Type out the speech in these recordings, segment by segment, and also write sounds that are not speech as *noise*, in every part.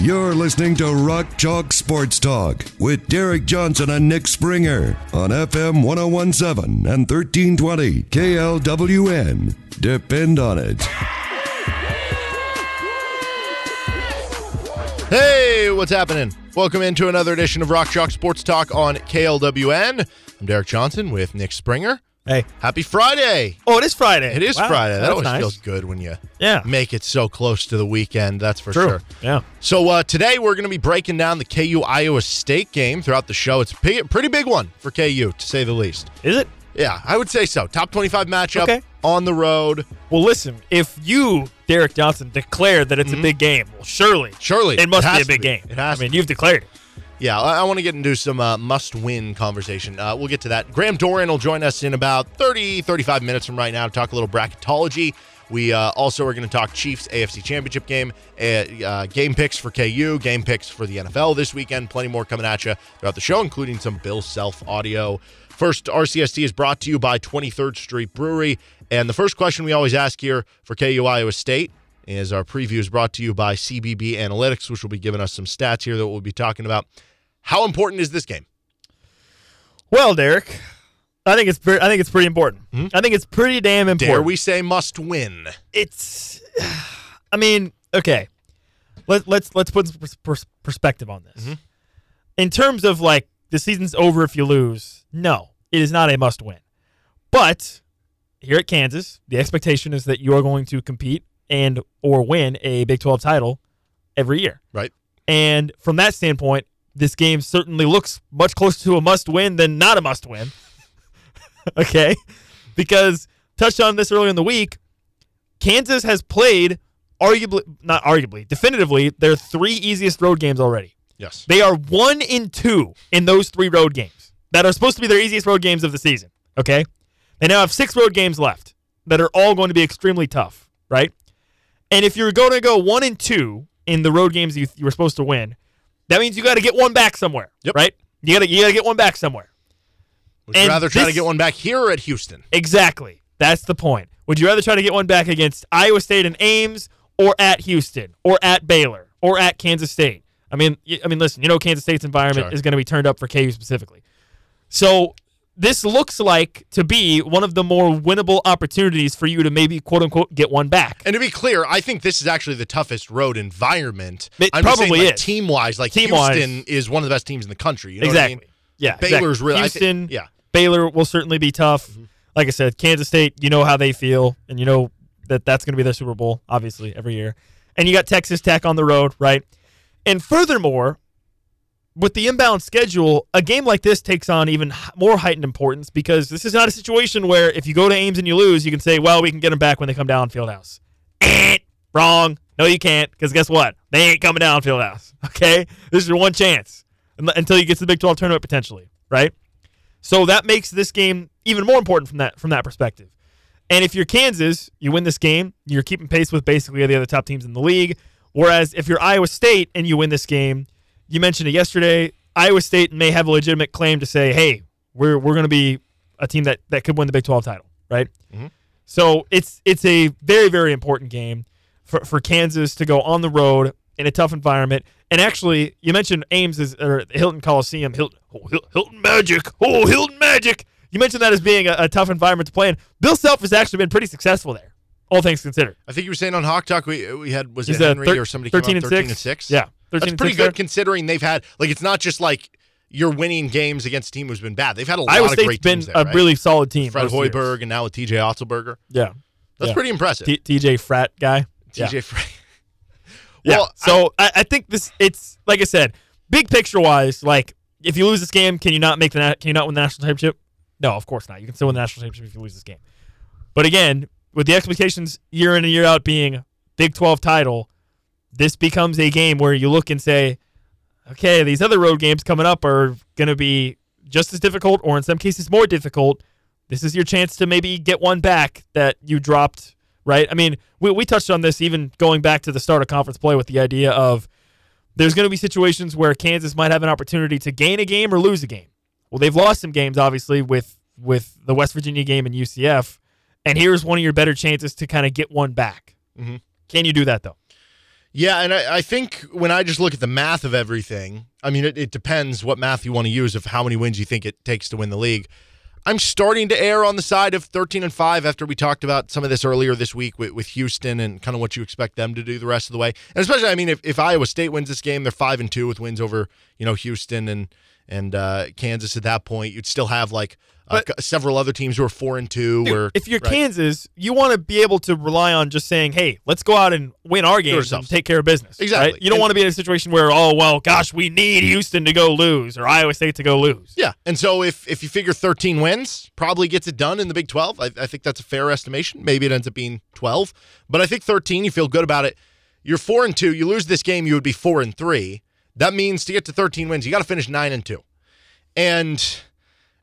You're listening to Rock Chalk Sports Talk with Derek Johnson and Nick Springer on FM 1017 and 1320 KLWN. Depend on it. Hey, what's happening? Welcome into another edition of Rock Chalk Sports Talk on KLWN. I'm Derek Johnson with Nick Springer. Hey. Happy Friday! Oh, it is Friday. It is Wow, Friday. That that's always nice. feels good when you Yeah. make it so close to the weekend. That's for True. sure. Yeah. So uh, today we're going to be breaking down the KU Iowa State game throughout the show. It's a pretty big one for KU, to say the least. Is it? Yeah, I would say so. Top 25 matchup Okay. on the road. Well, listen, if you, Derek Johnson, declare that it's a big game, well, surely, Surely. it must Mm-hmm. be has a to big game. It has I mean, you've declared it. Yeah, I, I want to get into some uh, must win conversation. Uh, we'll get to that. Graham Doeren will join us in about 30, 35 minutes from right now to talk a little bracketology. We uh, also are going to talk Chiefs AFC Championship game, uh, uh, game picks for KU, game picks for the NFL this weekend. Plenty more coming at you throughout the show, including some Bill Self audio. First, RCST is brought to you by 23rd Street Brewery. And the first question we always ask here for KU Iowa State is our preview is brought to you by CBB Analytics, which will be giving us some stats here that we'll be talking about. How important is this game? Well, Derek, I think it's I think it's pretty important. I think it's pretty damn important. Hmm? Dare we say must win? It's, I mean, okay. Let, let's let's put some pers- pers- perspective on this. Mm-hmm. In terms of like the season's over if you lose, no, it is not a must win. But here at Kansas, the expectation is that you are going to compete and or win a Big 12 title every year. Right. And from that standpoint, this game certainly looks much closer to a must win than not a must win. *laughs* okay? Because touched on this earlier in the week, Kansas has played arguably not arguably, definitively their three easiest road games already. Yes. They are 1 in 2 in those 3 road games that are supposed to be their easiest road games of the season, okay? They now have 6 road games left that are all going to be extremely tough, right? And if you're going to go 1 and 2 in the road games you, you were supposed to win, that means you got to get one back somewhere, Yep. right? You got to you got to get one back somewhere. Would you and rather try to get one back here or at Houston? Exactly. That's the point. Would you rather try to get one back against Iowa State and Ames or at Houston or at Baylor or at Kansas State? I mean, I mean, listen, you know Kansas State's environment Sure. is going to be turned up for KU specifically. So this looks like to be one of the more winnable opportunities for you to maybe quote unquote get one back. And to be clear, I think this is actually the toughest road environment. It I'm probably saying, like, is. Team wise, like Team-wise. Houston is one of the best teams in the country. You know what I exactly. mean? Yeah. Baylor's exactly. really Houston. yeah. Baylor will certainly be tough. Mm-hmm. Like I said, Kansas State, you know how they feel, and you know that that's going to be their Super Bowl, obviously, every year. And you got Texas Tech on the road, right? And furthermore, with the inbound schedule, a game like this takes on even more heightened importance because this is not a situation where if you go to Ames and you lose, you can say, well, we can get them back when they come down Fieldhouse. Eh, Wrong. No, you can't, because guess what? They ain't coming down Fieldhouse. *laughs* Okay? This is your one chance until you get to the Big 12 tournament potentially, right? So that makes this game even more important from that from that perspective. And if you're Kansas, you win this game, you're keeping pace with basically the other top teams in the league. Whereas if you're Iowa State and you win this game, you mentioned it yesterday, Iowa State may have a legitimate claim to say, "Hey, we're we're going to be a team that that could win the Big 12 title," right? Mm-hmm. So it's it's a very very important game for for Kansas to go on the road in a tough environment. And actually, you mentioned Ames is or Hilton Coliseum, Hilton, oh, Hilton Magic, oh Hilton Magic. You mentioned that as being a, a tough environment to play in. Bill Self has actually been pretty successful there, all things considered. I think you were saying on Hawk Talk we we had was He's it Henry thir- or somebody 13 came and out 13 six. and 6? Yeah, 13 That's pretty good there. considering they've had like it's not just like you're winning games against a team who's been bad. They've had a lot Iowa of State's great been there, a right? really solid team. Fred most years. Hoiberg and now with TJ Otzelberger. Yeah, That's Yeah. pretty impressive. T- TJ Frat guy. TJ Yeah. Fred. *laughs* Yeah. So I, I think this it's like I said, big picture wise, like if you lose this game, can you not make the can you not win the national championship? No, of course not. You can still win the national championship if you lose this game. But again, with the expectations year in and year out being Big 12 title, this becomes a game where you look and say, okay, these other road games coming up are going to be just as difficult, or in some cases more difficult. This is your chance to maybe get one back that you dropped, right? I mean, we, we touched on this even going back to the start of conference play with the idea of there's going to be situations where Kansas might have an opportunity to gain a game or lose a game. Well, they've lost some games, obviously, with with the West Virginia game and UCF, and here's one of your better chances to kind of get one back. Mm-hmm. Can you do that though? Yeah, and I, I, think when I just look at the math of everything, I mean, it, it depends what math you want to use of how many wins you think it takes to win the league. I'm starting to err on the side of 13 and 5 after we talked about some of this earlier this week with, with Houston and kind of what you expect them to do the rest of the way. And especially, I mean, if, if Iowa State wins this game, they're 5 and 2 with wins over, you know, Houston and and uh, Kansas at that point. You'd still have like uh, several other teams who are four and two. Dude, if you're right. Kansas, you want to be able to rely on just saying, "Hey, let's go out and win our games and take care of business." Exactly. Right? You don't want to be in a situation where, oh well, gosh, we need Houston to go lose or Iowa State to go lose. Yeah, and so if if you figure 13 wins, probably gets it done in the Big 12. I, I think that's a fair estimation. Maybe it ends up being 12, but I think 13. You feel good about it. You're four and two. You lose this game, you would be four and three. That means to get to 13 wins, you got to finish nine and two. And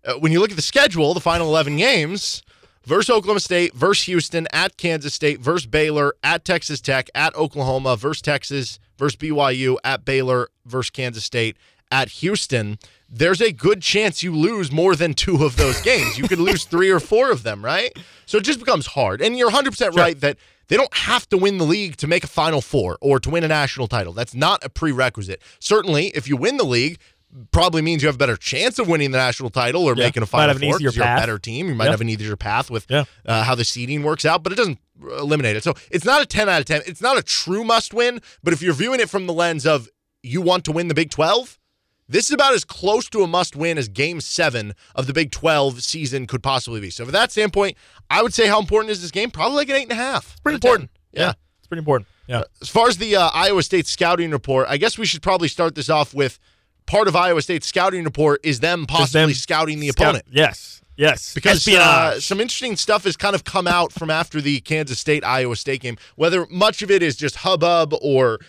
uh, when you look at the schedule, the final 11 games versus Oklahoma State, versus Houston, at Kansas State, versus Baylor, at Texas Tech, at Oklahoma, versus Texas, versus BYU, at Baylor, versus Kansas State, at Houston, there's a good chance you lose more than two of those games. You could lose *laughs* three or four of them, right? So it just becomes hard. And you're 100% sure. right that they don't have to win the league to make a Final Four or to win a national title. That's not a prerequisite. Certainly, if you win the league, probably means you have a better chance of winning the national title or yeah. making a final might four. You're a better team. You might have an easier path with yeah. uh, how the seeding works out, but it doesn't eliminate it. So it's not a 10 out of 10. It's not a true must win, but if you're viewing it from the lens of you want to win the Big 12, this is about as close to a must win as game seven of the Big 12 season could possibly be. So, from that standpoint, I would say how important is this game? Probably like an eight and a half. It's pretty important. Yeah. yeah. It's pretty important. Yeah. As far as the uh, Iowa State scouting report, I guess we should probably start this off with part of Iowa State's scouting report is them possibly them scouting the scout- opponent. Yes. Yes. Because uh, some interesting stuff has kind of come out from after the Kansas State Iowa State game, whether much of it is just hubbub or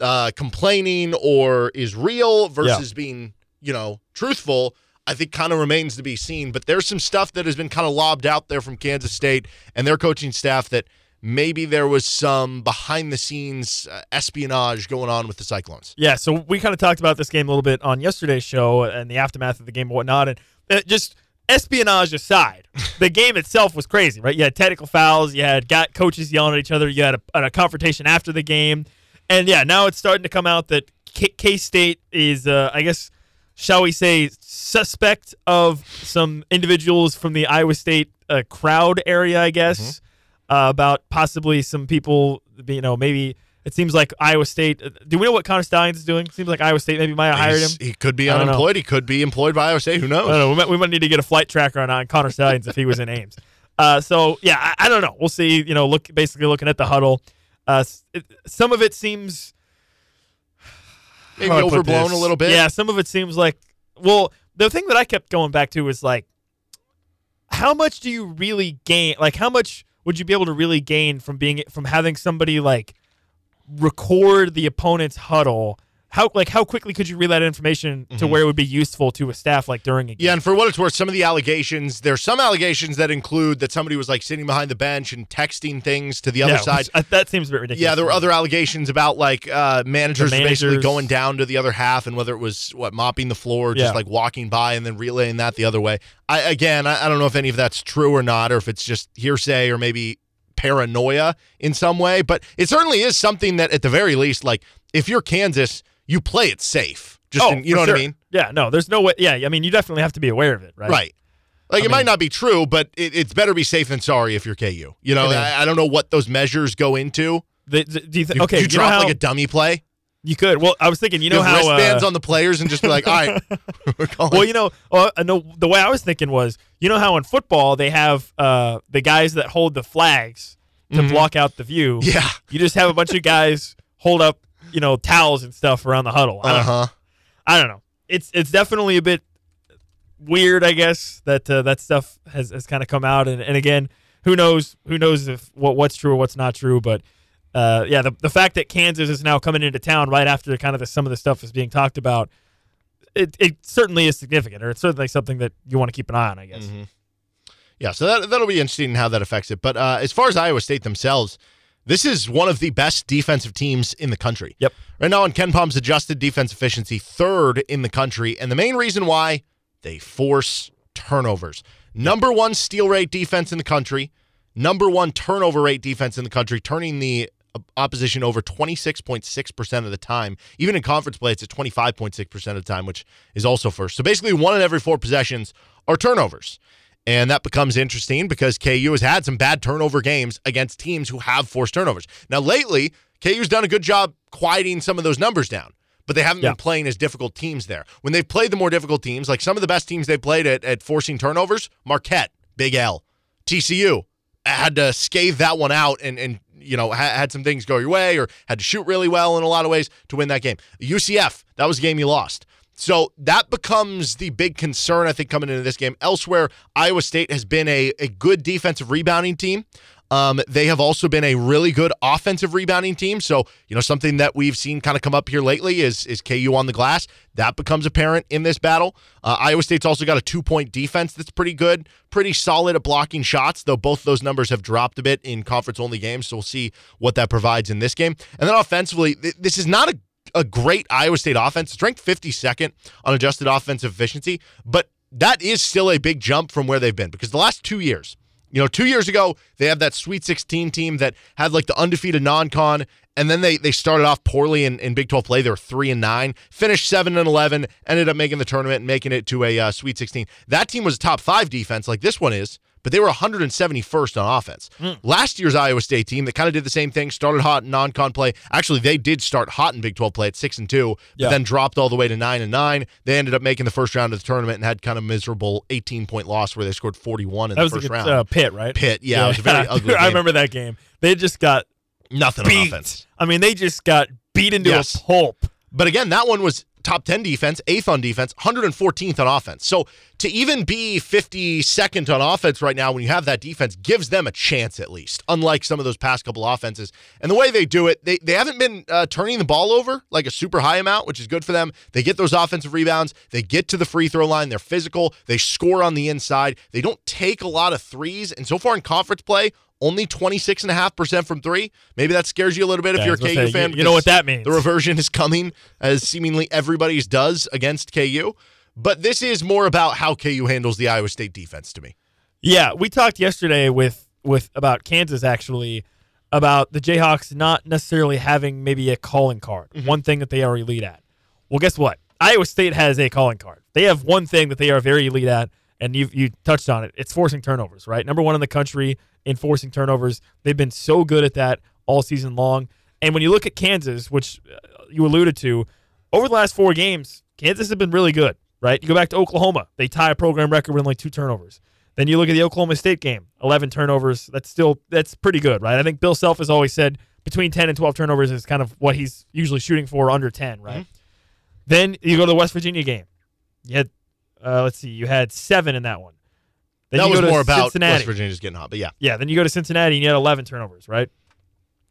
uh, complaining or is real versus yeah. being, you know, truthful. I think kind of remains to be seen. But there's some stuff that has been kind of lobbed out there from Kansas State and their coaching staff that maybe there was some behind the scenes uh, espionage going on with the Cyclones. Yeah, so we kind of talked about this game a little bit on yesterday's show and the aftermath of the game and whatnot. And uh, just espionage aside, *laughs* the game itself was crazy, right? You had technical fouls, you had got coaches yelling at each other, you had a, a confrontation after the game. And yeah, now it's starting to come out that K State is, uh, I guess, shall we say, suspect of some individuals from the Iowa State uh, crowd area, I guess. Mm-hmm uh, about possibly some people, you know, maybe it seems like Iowa State. Do we know what Connor Stalions is doing? Seems like Iowa State maybe might have hired him. He could be unemployed. He could be employed by Iowa State. Who knows? I don't know. We might, we might need to get a flight tracker on, on Connor Stalions if he was in Ames. Uh, so yeah, I, I, don't know. We'll see. You know, look basically looking at the huddle. Uh, it, some of it seems maybe overblown a little bit. Yeah, some of it seems like. Well, the thing that I kept going back to was like, how much do you really gain? Like, how much would you be able to really gain from being from having somebody like record the opponent's huddle how like how quickly could you relay that information to mm-hmm. where it would be useful to a staff like during a game? Yeah, and for what it's worth, some of the allegations there's some allegations that include that somebody was like sitting behind the bench and texting things to the other yeah, side. Which, *laughs* that seems a bit ridiculous. Yeah, there were other allegations about like uh, managers, managers, basically going down to the other half and whether it was what mopping the floor, just yeah. like walking by and then relaying that the other way. I again, I, I don't know if any of that's true or not, or if it's just hearsay or maybe paranoia in some way, but it certainly is something that at the very least, like if you're Kansas you play it safe. Just oh, in, you know sure. what I mean? Yeah, no, there's no way. Yeah, I mean, you definitely have to be aware of it, right? Right. Like I it mean, might not be true, but it, it's better be safe than sorry if you're KU. You know, I, I, don't know what those measures go into. The, the, do you think? Okay, you, you drop how, like a dummy play. You could. Well, I was thinking, you know how wristbands uh, on the players and just be like, all right. *laughs* well, you know, uh, no, the way I was thinking was, you know how in football they have uh, the guys that hold the flags to mm-hmm. block out the view. Yeah. You just have a bunch of guys hold up you know towels and stuff around the huddle. Uh huh. I don't know. It's it's definitely a bit weird, I guess that uh, that stuff has, has kind of come out, and, and again, who knows who knows if what what's true or what's not true, but uh, yeah, the, the fact that Kansas is now coming into town right after kind of the, some of the stuff is being talked about, it, it certainly is significant, or it's certainly something that you want to keep an eye on, I guess. Mm-hmm. Yeah, so that, that'll be interesting how that affects it. But uh, as far as Iowa State themselves, this is one of the best defensive teams in the country. Yep. Right now, in KenPom's adjusted defense efficiency, third in the country. And the main reason why they force turnovers. Number one steal rate defense in the country, number one turnover rate defense in the country, turning the opposition over 26.6% of the time. Even in conference play, it's at 25.6% of the time, which is also first. So basically, one in every four possessions are turnovers. And that becomes interesting because KU has had some bad turnover games against teams who have forced turnovers. Now, lately, KU's done a good job quieting some of those numbers down, but they haven't Yeah. been playing as difficult teams there. When they've played the more difficult teams, like some of the best teams they played at, at forcing turnovers, Marquette, Big L, TCU, uh, had to scathe that one out and, and you know, ha- had some things go your way or had to shoot really well in a lot of ways to win that game. UCF, that was a game you lost. So that becomes the big concern, I think, coming into this game. Elsewhere, Iowa State has been a, a good defensive rebounding team. Um, they have also been a really good offensive rebounding team. So, you know, something that we've seen kind of come up here lately is is KU on the glass. That becomes apparent in this battle. Uh, Iowa State's also got a two point defense that's pretty good, pretty solid at blocking shots, though both those numbers have dropped a bit in conference only games. So we'll see what that provides in this game. And then offensively, th- this is not a a great Iowa State offense. It's ranked 52nd on adjusted offensive efficiency, but that is still a big jump from where they've been because the last two years, you know, two years ago, they had that Sweet 16 team that had like the undefeated non con, and then they they started off poorly in, in Big 12 play. They were 3 and 9, finished 7 and 11, ended up making the tournament and making it to a uh, Sweet 16. That team was a top five defense like this one is, but they were 171st on offense. Last year's Iowa State team that kind of did the same thing, started hot in non-con play. Actually, they did start hot in Big 12 play at 6 and 2, but Yeah. then dropped all the way to 9 and 9. They ended up making the first round of the tournament and had kind of miserable 18-point loss where they scored 41 in That the first round. uh, Pitt, right? Pitt, yeah, it was a very *laughs* ugly I remember that game. They just got Nothing on offense. I mean, they just got beat into Yes. a pulp. But again, that one was top 10 defense, eighth on defense, 114th on offense. So to even be 52nd on offense right now when you have that defense gives them a chance at least, unlike some of those past couple offenses. And the way they do it, they, they haven't been uh, turning the ball over like a super high amount, which is good for them. They get those offensive rebounds, they get to the free throw line, they're physical, they score on the inside, they don't take a lot of threes. And so far in conference play, only 26.5% from three. Maybe that scares you a little bit if Yeah, I you're a KU say, fan. you- you know what that means. The reversion is coming, as seemingly everybody's does against KU. But this is more about how KU handles the Iowa State defense to me. Yeah, we talked yesterday with with about Kansas actually about the Jayhawks not necessarily having maybe a calling card, Mm-hmm. one thing that they are elite at. Well, guess what? Iowa State has a calling card. They have one thing that they are very elite at, and you you touched on it. It's forcing turnovers, right? Number one in the country in forcing turnovers. They've been so good at that all season long. And when you look at Kansas, which uh, you alluded to, over the last four games, Kansas has been really good, right? You go back to Oklahoma, they tie a program record with only two turnovers. Then you look at the Oklahoma State game, 11 turnovers. That's still that's pretty good, right? I think Bill Self has always said between 10 and 12 turnovers is kind of what he's usually shooting for under 10, right? Then you go to the West Virginia game. You had uh, let's see, you had 7 in that one. Then that you was more about Cincinnati. West Virginia's getting hot. But yeah, Yeah, then you go to Cincinnati and you had 11 turnovers, right?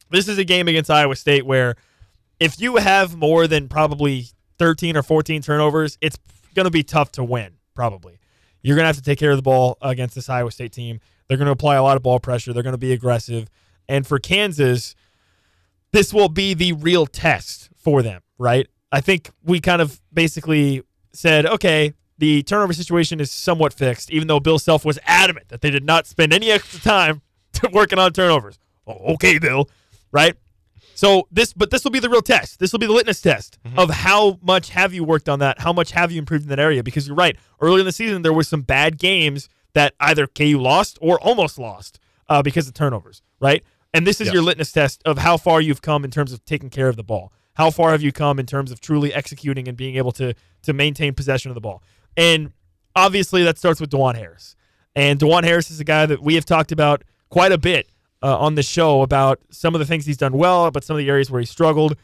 This is a game against Iowa State where if you have more than probably 13 or 14 turnovers, it's going to be tough to win, probably. You're going to have to take care of the ball against this Iowa State team. They're going to apply a lot of ball pressure. They're going to be aggressive. And for Kansas, this will be the real test for them, right? I think we kind of basically said, okay, the turnover situation is somewhat fixed, even though Bill Self was adamant that they did not spend any extra time *laughs* working on turnovers. Oh, okay, Bill, right? So this, but this will be the real test. This will be the litmus test of how much have you worked on that? How much have you improved in that area? Because you're right. Early in the season, there were some bad games that either KU lost or almost lost uh, because of turnovers, right? And this is Yes. your litmus test of how far you've come in terms of taking care of the ball. How far have you come in terms of truly executing and being able to to maintain possession of the ball? And obviously, that starts with Dajuan Harris. And Dajuan Harris is a guy that we have talked about quite a bit uh, on the show about some of the things he's done well, but some of the areas where he struggled.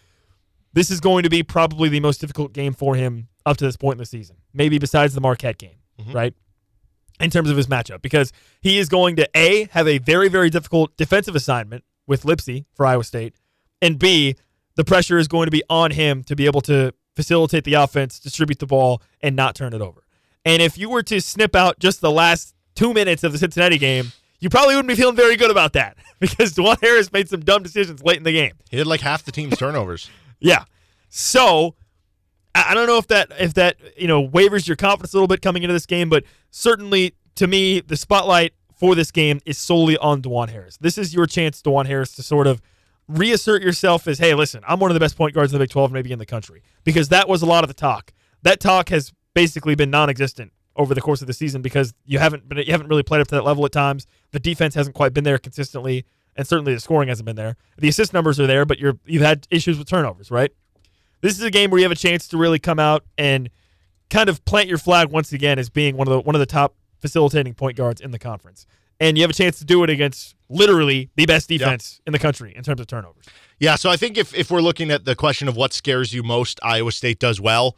This is going to be probably the most difficult game for him up to this point in the season, maybe besides the Marquette game, right? In terms of his matchup, because he is going to A, have a very, very difficult defensive assignment with Lipsey for Iowa State, and B, the pressure is going to be on him to be able to facilitate the offense, distribute the ball, and not turn it over. And if you were to snip out just the last two minutes of the Cincinnati game, you probably wouldn't be feeling very good about that *laughs* because Dajuan Harris made some dumb decisions late in the game. He had like half the team's turnovers. *laughs* Yeah. So I don't know if that if that you know wavers your confidence a little bit coming into this game, but certainly to me the spotlight for this game is solely on Dajuan Harris. This is your chance, Dajuan Harris, to sort of reassert yourself as, hey, listen, I'm one of the best point guards in the Big 12, maybe in the country, because that was a lot of the talk. That talk has basically been non-existent over the course of the season because you haven't been you haven't really played up to that level at times. The defense hasn't quite been there consistently, and certainly the scoring hasn't been there. The assist numbers are there, but you're you've had issues with turnovers, right? This is a game where you have a chance to really come out and kind of plant your flag once again as being one of the one of the top facilitating point guards in the conference. And you have a chance to do it against literally the best defense in the country in terms of turnovers. Yeah, so I think if, if we're looking at the question of what scares you most, Iowa State does well.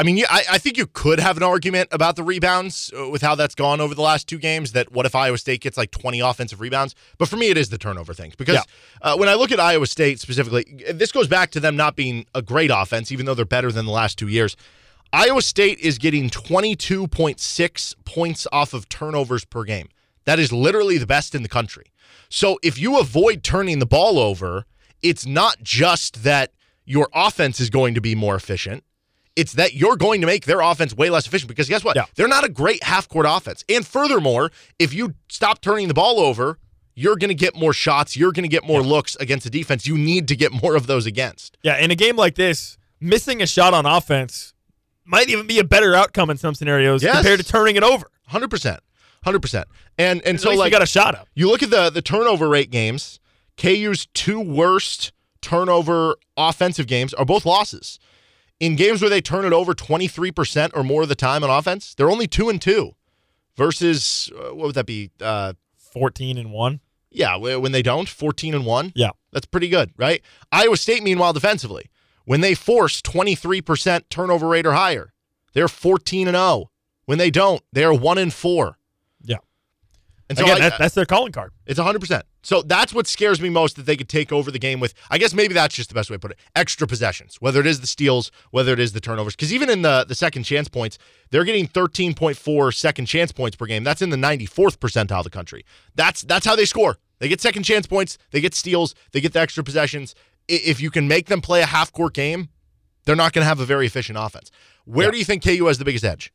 I mean, I, I think you could have an argument about the rebounds uh, with how that's gone over the last two games. That what if Iowa State gets like 20 offensive rebounds? But for me, it is the turnover things because Yeah. uh, when I look at Iowa State specifically, this goes back to them not being a great offense, even though they're better than the last two years. Iowa State is getting 22.6 points off of turnovers per game. That is literally the best in the country. So if you avoid turning the ball over, it's not just that your offense is going to be more efficient. It's that you're going to make their offense way less efficient because guess what? Yeah. They're not a great half court offense. And furthermore, if you stop turning the ball over, you're going to get more shots. You're going to get more looks against the defense you need to get more of those against. Yeah, in a game like this, missing a shot on offense might even be a better outcome in some scenarios Yes. compared to turning it over. 100%. 100%. And and At so like you got a shot up. You look at the the turnover rate games. KU's two worst turnover offensive games are both losses. In games where they turn it over 23% or more of the time on offense, they're only 2 and 2 versus uh, what would that be? Uh 14 and 1. yeah, when they don't, 14 and 1. Yeah. That's pretty good, right? Iowa State meanwhile defensively, when they force 23% turnover rate or higher, they're 14 and 0. When they don't, they are 1 and 4. Yeah. And so Again, I- that, that's their calling card. It's 100%. So that's what scares me most that they could take over the game with. I guess maybe that's just the best way to put it. Extra possessions, whether it is the steals, whether it is the turnovers. Because even in the, the second chance points, they're getting 13.4 second chance points per game. That's in the 94th percentile of the country. That's that's how they score. They get second chance points, they get steals, they get the extra possessions. If you can make them play a half court game, they're not going to have a very efficient offense. Where Yeah. do you think KU has the biggest edge?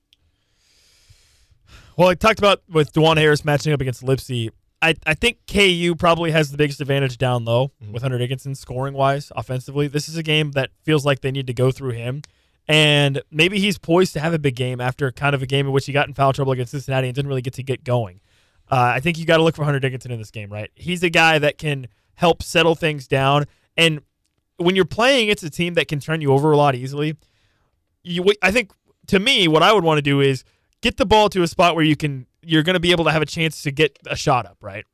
Well, I talked about with Dajuan Harris matching up against Lipsey. I, I think KU probably has the biggest advantage down low with Hunter Dickinson scoring wise offensively. This is a game that feels like they need to go through him. And maybe he's poised to have a big game after kind of a game in which he got in foul trouble against Cincinnati and didn't really get to get going. Uh, I think you got to look for Hunter Dickinson in this game, right? He's a guy that can help settle things down. And when you're playing it's a team that can turn you over a lot easily, you I think to me what I would want to do is get the ball to a spot where you can you're going to be able to have a chance to get a shot up, right?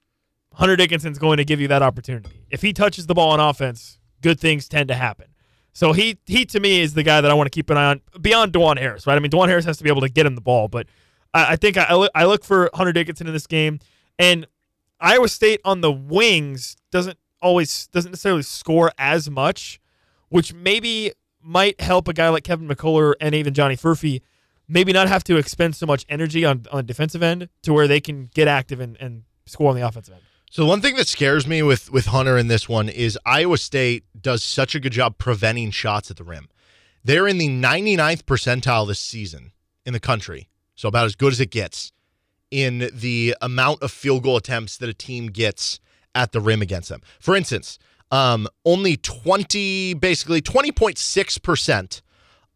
Hunter Dickinson's going to give you that opportunity. If he touches the ball on offense, good things tend to happen. So he he to me is the guy that I want to keep an eye on beyond Dajuan Harris, right? I mean, Dajuan Harris has to be able to get him the ball, but I, I think I, I look, for Hunter Dickinson in this game, and Iowa State on the wings doesn't always doesn't necessarily score as much, which maybe might help a guy like Kevin McCullar and even Johnny Furphy maybe not have to expend so much energy on on defensive end to where they can get active and, and score on the offensive end. So one thing that scares me with with Hunter in this one is Iowa State does such a good job preventing shots at the rim. They're in the 99th percentile this season in the country, so about as good as it gets in the amount of field goal attempts that a team gets at the rim against them. For instance, um, only 20, basically 20.6 percent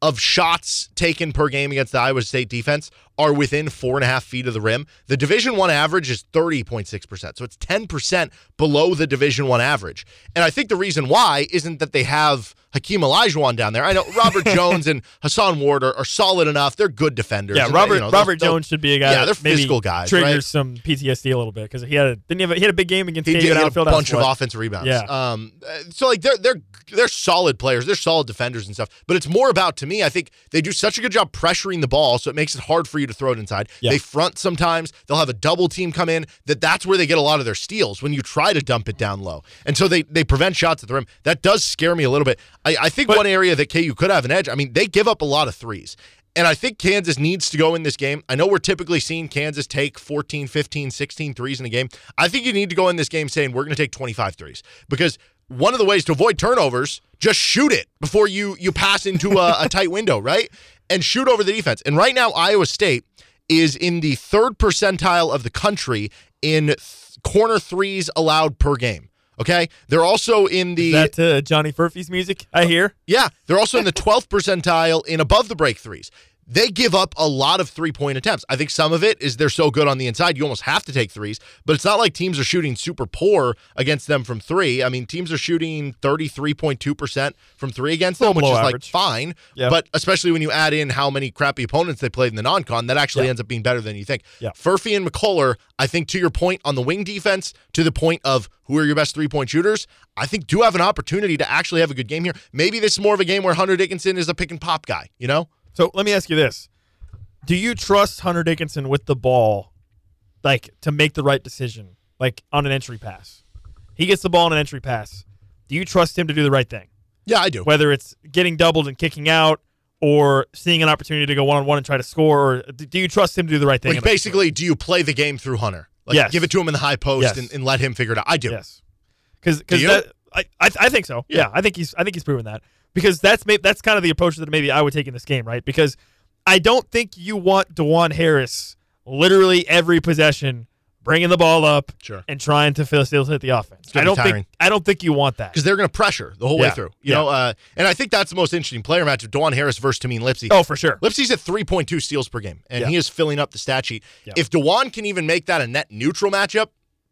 of shots taken per game against the Iowa State defense are within four and a half feet of the rim. The Division One average is 30.6%. So it's 10% below the Division One average. And I think the reason why isn't that they have Hakeem Olajuwon down there. I know Robert *laughs* Jones and Hassan Ward are, are solid enough. They're good defenders. Yeah, Robert you know, Robert they'll- Jones should be a guy. Yeah, they're physical guys, Triggers right? some PTSD a little bit because he had a didn't he have a, he had a big game against He did and get a bunch of offensive rebounds. Yeah. Um, uh, so like they're they're they're solid players. They're solid defenders and stuff. But it's more about to me me, I think they do such a good job pressuring the ball, so it makes it hard for you to throw it inside. Yeah. They front sometimes. They'll have a double team come in. That that's where they get a lot of their steals when you try to dump it down low, and so they they prevent shots at the rim. That does scare me a little bit. I, I think But- one area that KU could have an edge. I mean, they give up a lot of threes. And I think Kansas needs to go in this game. I know we're typically seeing Kansas take 14, 15, 16 threes in a game. I think you need to go in this game saying we're going to take 25 threes because one of the ways to avoid turnovers, just shoot it before you you pass into a, a tight window, right? And shoot over the defense. And right now, Iowa State is in the third percentile of the country in th- corner threes allowed per game. Okay, they're also in the Is that uh, Johnny Furphy's music? I hear. yeah, they're also in the *laughs* 12th percentile in above the break threes. They give up a lot of three point attempts. I think some of it is they're so good on the inside, you almost have to take threes, but it's not like teams are shooting super poor against them from three. I mean, teams are shooting 33.2% from three against them, which is below like average. fine. Yeah. But especially when you add in how many crappy opponents they played in the non con, that actually Yeah. ends up being better than you think. Yeah. Furphy and McCullar, I think to your point on the wing defense, to the point of who are your best three point shooters, I think do have an opportunity to actually have a good game here. Maybe this is more of a game where Hunter Dickinson is a pick and pop guy, you know? So let me ask you this: Do you trust Hunter Dickinson with the ball, like to make the right decision, like on an entry pass? He gets the ball on an entry pass. Do you trust him to do the right thing? Yeah, I do. Whether it's getting doubled and kicking out, or seeing an opportunity to go one on one and try to score, or do you trust him to do the right thing? Like basically, do you play the game through Hunter? Like Yes. give it to him in the high post Yes. and, and let him figure it out. I do. Yes, because Do you? that I, I I think so. Yeah. Yeah. I think he's I think he's proven that because that's maybe that's kind of the approach that maybe I would take in this game, right? Because I don't think you want Dajuan Harris literally every possession bringing the ball up Sure. and trying to facilitate the offense. I don't think I don't think you want that. Because they're going to pressure the whole way through. You Yeah. know, uh, and I think that's the most interesting player matchup: Dajuan Harris versus Tamin Lipsey. Oh, for sure. Lipsey's at 3.2 steals per game, and Yeah. he is filling up the stat sheet. Yeah. If Dajuan can even make that a net neutral matchup,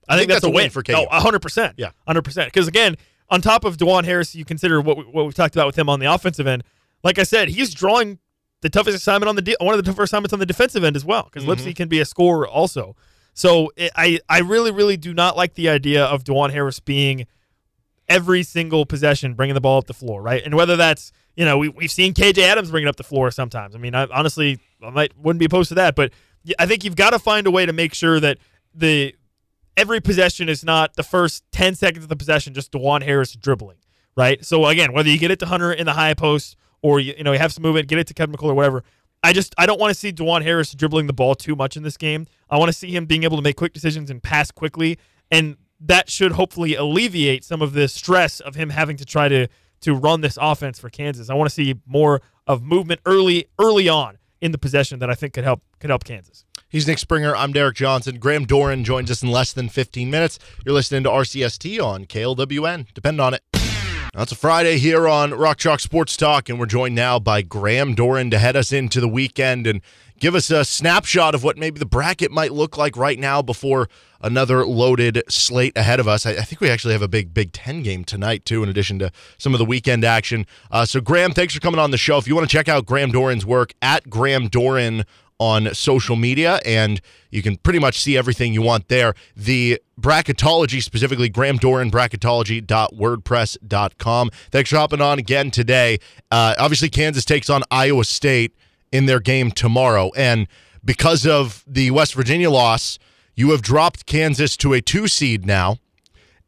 I think, that's, a win for KU. No, hundred percent. Yeah. hundred percent. Because again, on top of Dajuan Harris, you consider what we, what we've talked about with him on the offensive end. Like I said, he's drawing the toughest assignment on the de- one of the tougher assignments on the defensive end as well. Because Mm-hmm. Lipsey can be a scorer also. So it, I I really really do not like the idea of Dajuan Harris being every single possession bringing the ball up the floor, right? And whether that's you know we we've seen KJ Adams bring it up the floor sometimes. I mean, I honestly I might wouldn't be opposed to that, but I think you've got to find a way to make sure that the every possession is not the first 10 seconds of the possession just Dajuan Harris dribbling, right? So again, whether you get it to Hunter in the high post or you, you know you have some movement, get it to Kevin McCullar or whatever. I just I don't want to see Dajuan Harris dribbling the ball too much in this game. I want to see him being able to make quick decisions and pass quickly, and that should hopefully alleviate some of the stress of him having to try to to run this offense for Kansas. I want to see more of movement early early on in the possession that I think could help could help Kansas. He's Nick Springer. I'm Derek Johnson. Graham Doeren joins us in less than 15 minutes. You're listening to RCST on KLWN. Depend on it. Now, it's a Friday here on Rock Chalk Sports Talk, and we're joined now by Graham Doeren to head us into the weekend and give us a snapshot of what maybe the bracket might look like right now before another loaded slate ahead of us. I, I think we actually have a big Big Ten game tonight, too, in addition to some of the weekend action. Uh, so, Graham, thanks for coming on the show. If you want to check out Graham Doeren's work, at Graham Doeren on social media, and you can pretty much see everything you want there. The bracketology, specifically Graham Doeren, bracketology.wordpress.com. Thanks for hopping on again today. Uh, obviously, Kansas takes on Iowa State in their game tomorrow. And because of the West Virginia loss, you have dropped Kansas to a two seed now.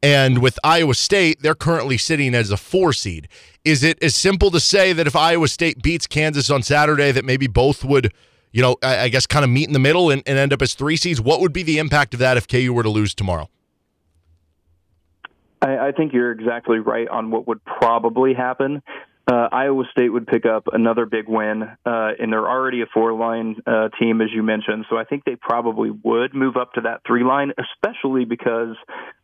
And with Iowa State, they're currently sitting as a four seed. Is it as simple to say that if Iowa State beats Kansas on Saturday, that maybe both would, you know, I, I guess kind of meet in the middle and, and end up as three seeds? What would be the impact of that if KU were to lose tomorrow? I, I think you're exactly right on what would probably happen. Uh, Iowa State would pick up another big win, uh, and they're already a four line uh, team, as you mentioned. So I think they probably would move up to that three line, especially because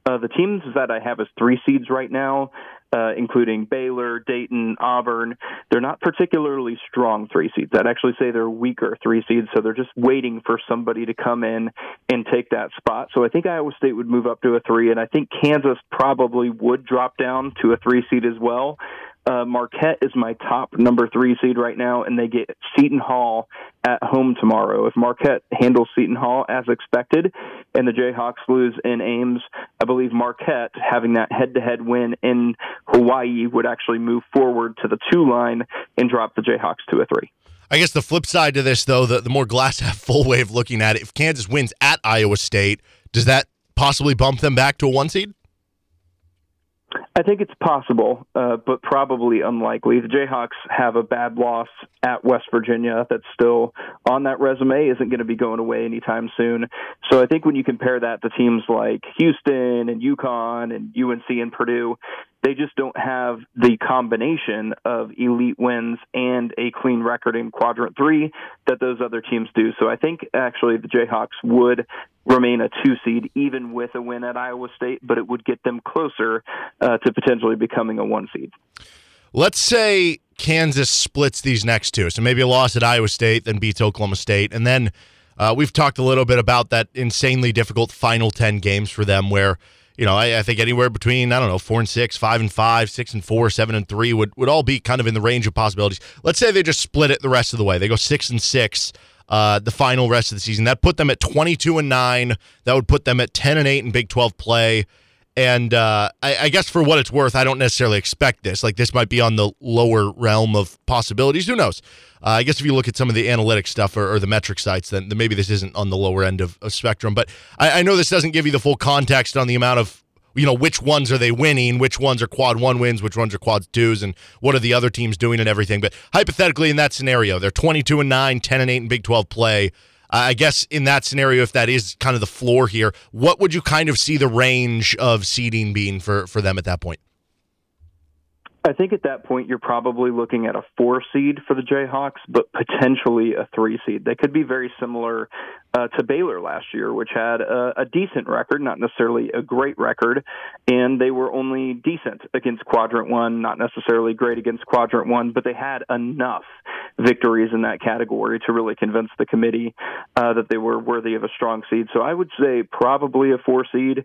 uh, the teams that I have as three seeds right now, uh, including Baylor, Dayton, Auburn, they're not particularly strong three seeds. I'd actually say they're weaker three seeds, so they're just waiting for somebody to come in and take that spot. So I think Iowa State would move up to a three, and I think Kansas probably would drop down to a three seed as well. Uh, Marquette is my top number three seed right now, and they get Seton Hall at home tomorrow. If Marquette handles Seton Hall as expected, and the Jayhawks lose in Ames, I believe Marquette having that head-to-head win in Hawaii would actually move forward to the two line and drop the Jayhawks to a three. I guess the flip side to this, though, the, the more glass half full way of looking at it, if Kansas wins at Iowa State, does that possibly bump them back to a one seed? I think it's possible, uh, but probably unlikely. The Jayhawks have a bad loss at West Virginia that's still on that resume, isn't going to be going away anytime soon. So I think when you compare that to teams like Houston and UConn and UNC and Purdue, they just don't have the combination of elite wins and a clean record in quadrant three that those other teams do. So I think actually the Jayhawks would remain a two seed even with a win at Iowa State, but it would get them closer uh, to potentially becoming a one seed. Let's say Kansas splits these next two. So maybe a loss at Iowa State, then beats Oklahoma State. And then uh, we've talked a little bit about that insanely difficult final 10 games for them where you know, I, I, think anywhere between I don't know four and six, five and five, six and four, seven and three would would all be kind of in the range of possibilities. Let's say they just split it the rest of the way. They go six and six. Uh, the final rest of the season that put them at 22 and 9 that would put them at 10 and 8 in big 12 play and uh, I, I, guess for what it's worth, I don't necessarily expect this. Like this might be on the lower realm of possibilities. Who knows? Uh, I guess if you look at some of the analytic stuff or, or the metric sites, then, then, maybe this isn't on the lower end of, of spectrum. But I, I, know this doesn't give you the full context on the amount of you know which ones are they winning, which ones are quad one wins, which ones are quad twos, and what are the other teams doing and everything. But hypothetically, in that scenario, they're 22 and 9, 10 and 8 in Big 12 play. I guess in that scenario, if that is kind of the floor here, what would you kind of see the range of seeding being for for them at that point? I think at that point you're probably looking at a four seed for the Jayhawks, but potentially a three seed. They could be very similar uh, to Baylor last year, which had a, a decent record, not necessarily a great record, and they were only decent against Quadrant One, not necessarily great against Quadrant One, but they had enough victories in that category to really convince the committee uh, that they were worthy of a strong seed. So I would say probably a four seed,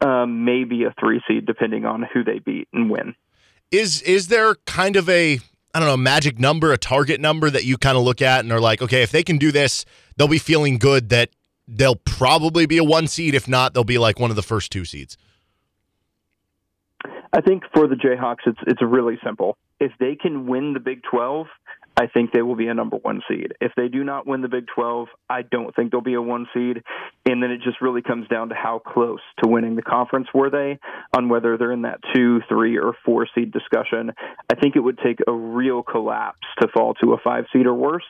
um, maybe a three seed, depending on who they beat and win. Is is there kind of a I don't know, magic number, a target number that you kind of look at and are like, okay, if they can do this, they'll be feeling good that they'll probably be a one seed. If not, they'll be like one of the first two seeds. I think for the Jayhawks, it's it's really simple. If they can win the Big Twelve, I think they will be a number one seed. If they do not win the Big 12, I don't think they'll be a one seed. And then it just really comes down to how close to winning the conference were they on whether they're in that two, three, or four seed discussion. I think it would take a real collapse to fall to a five seed or worse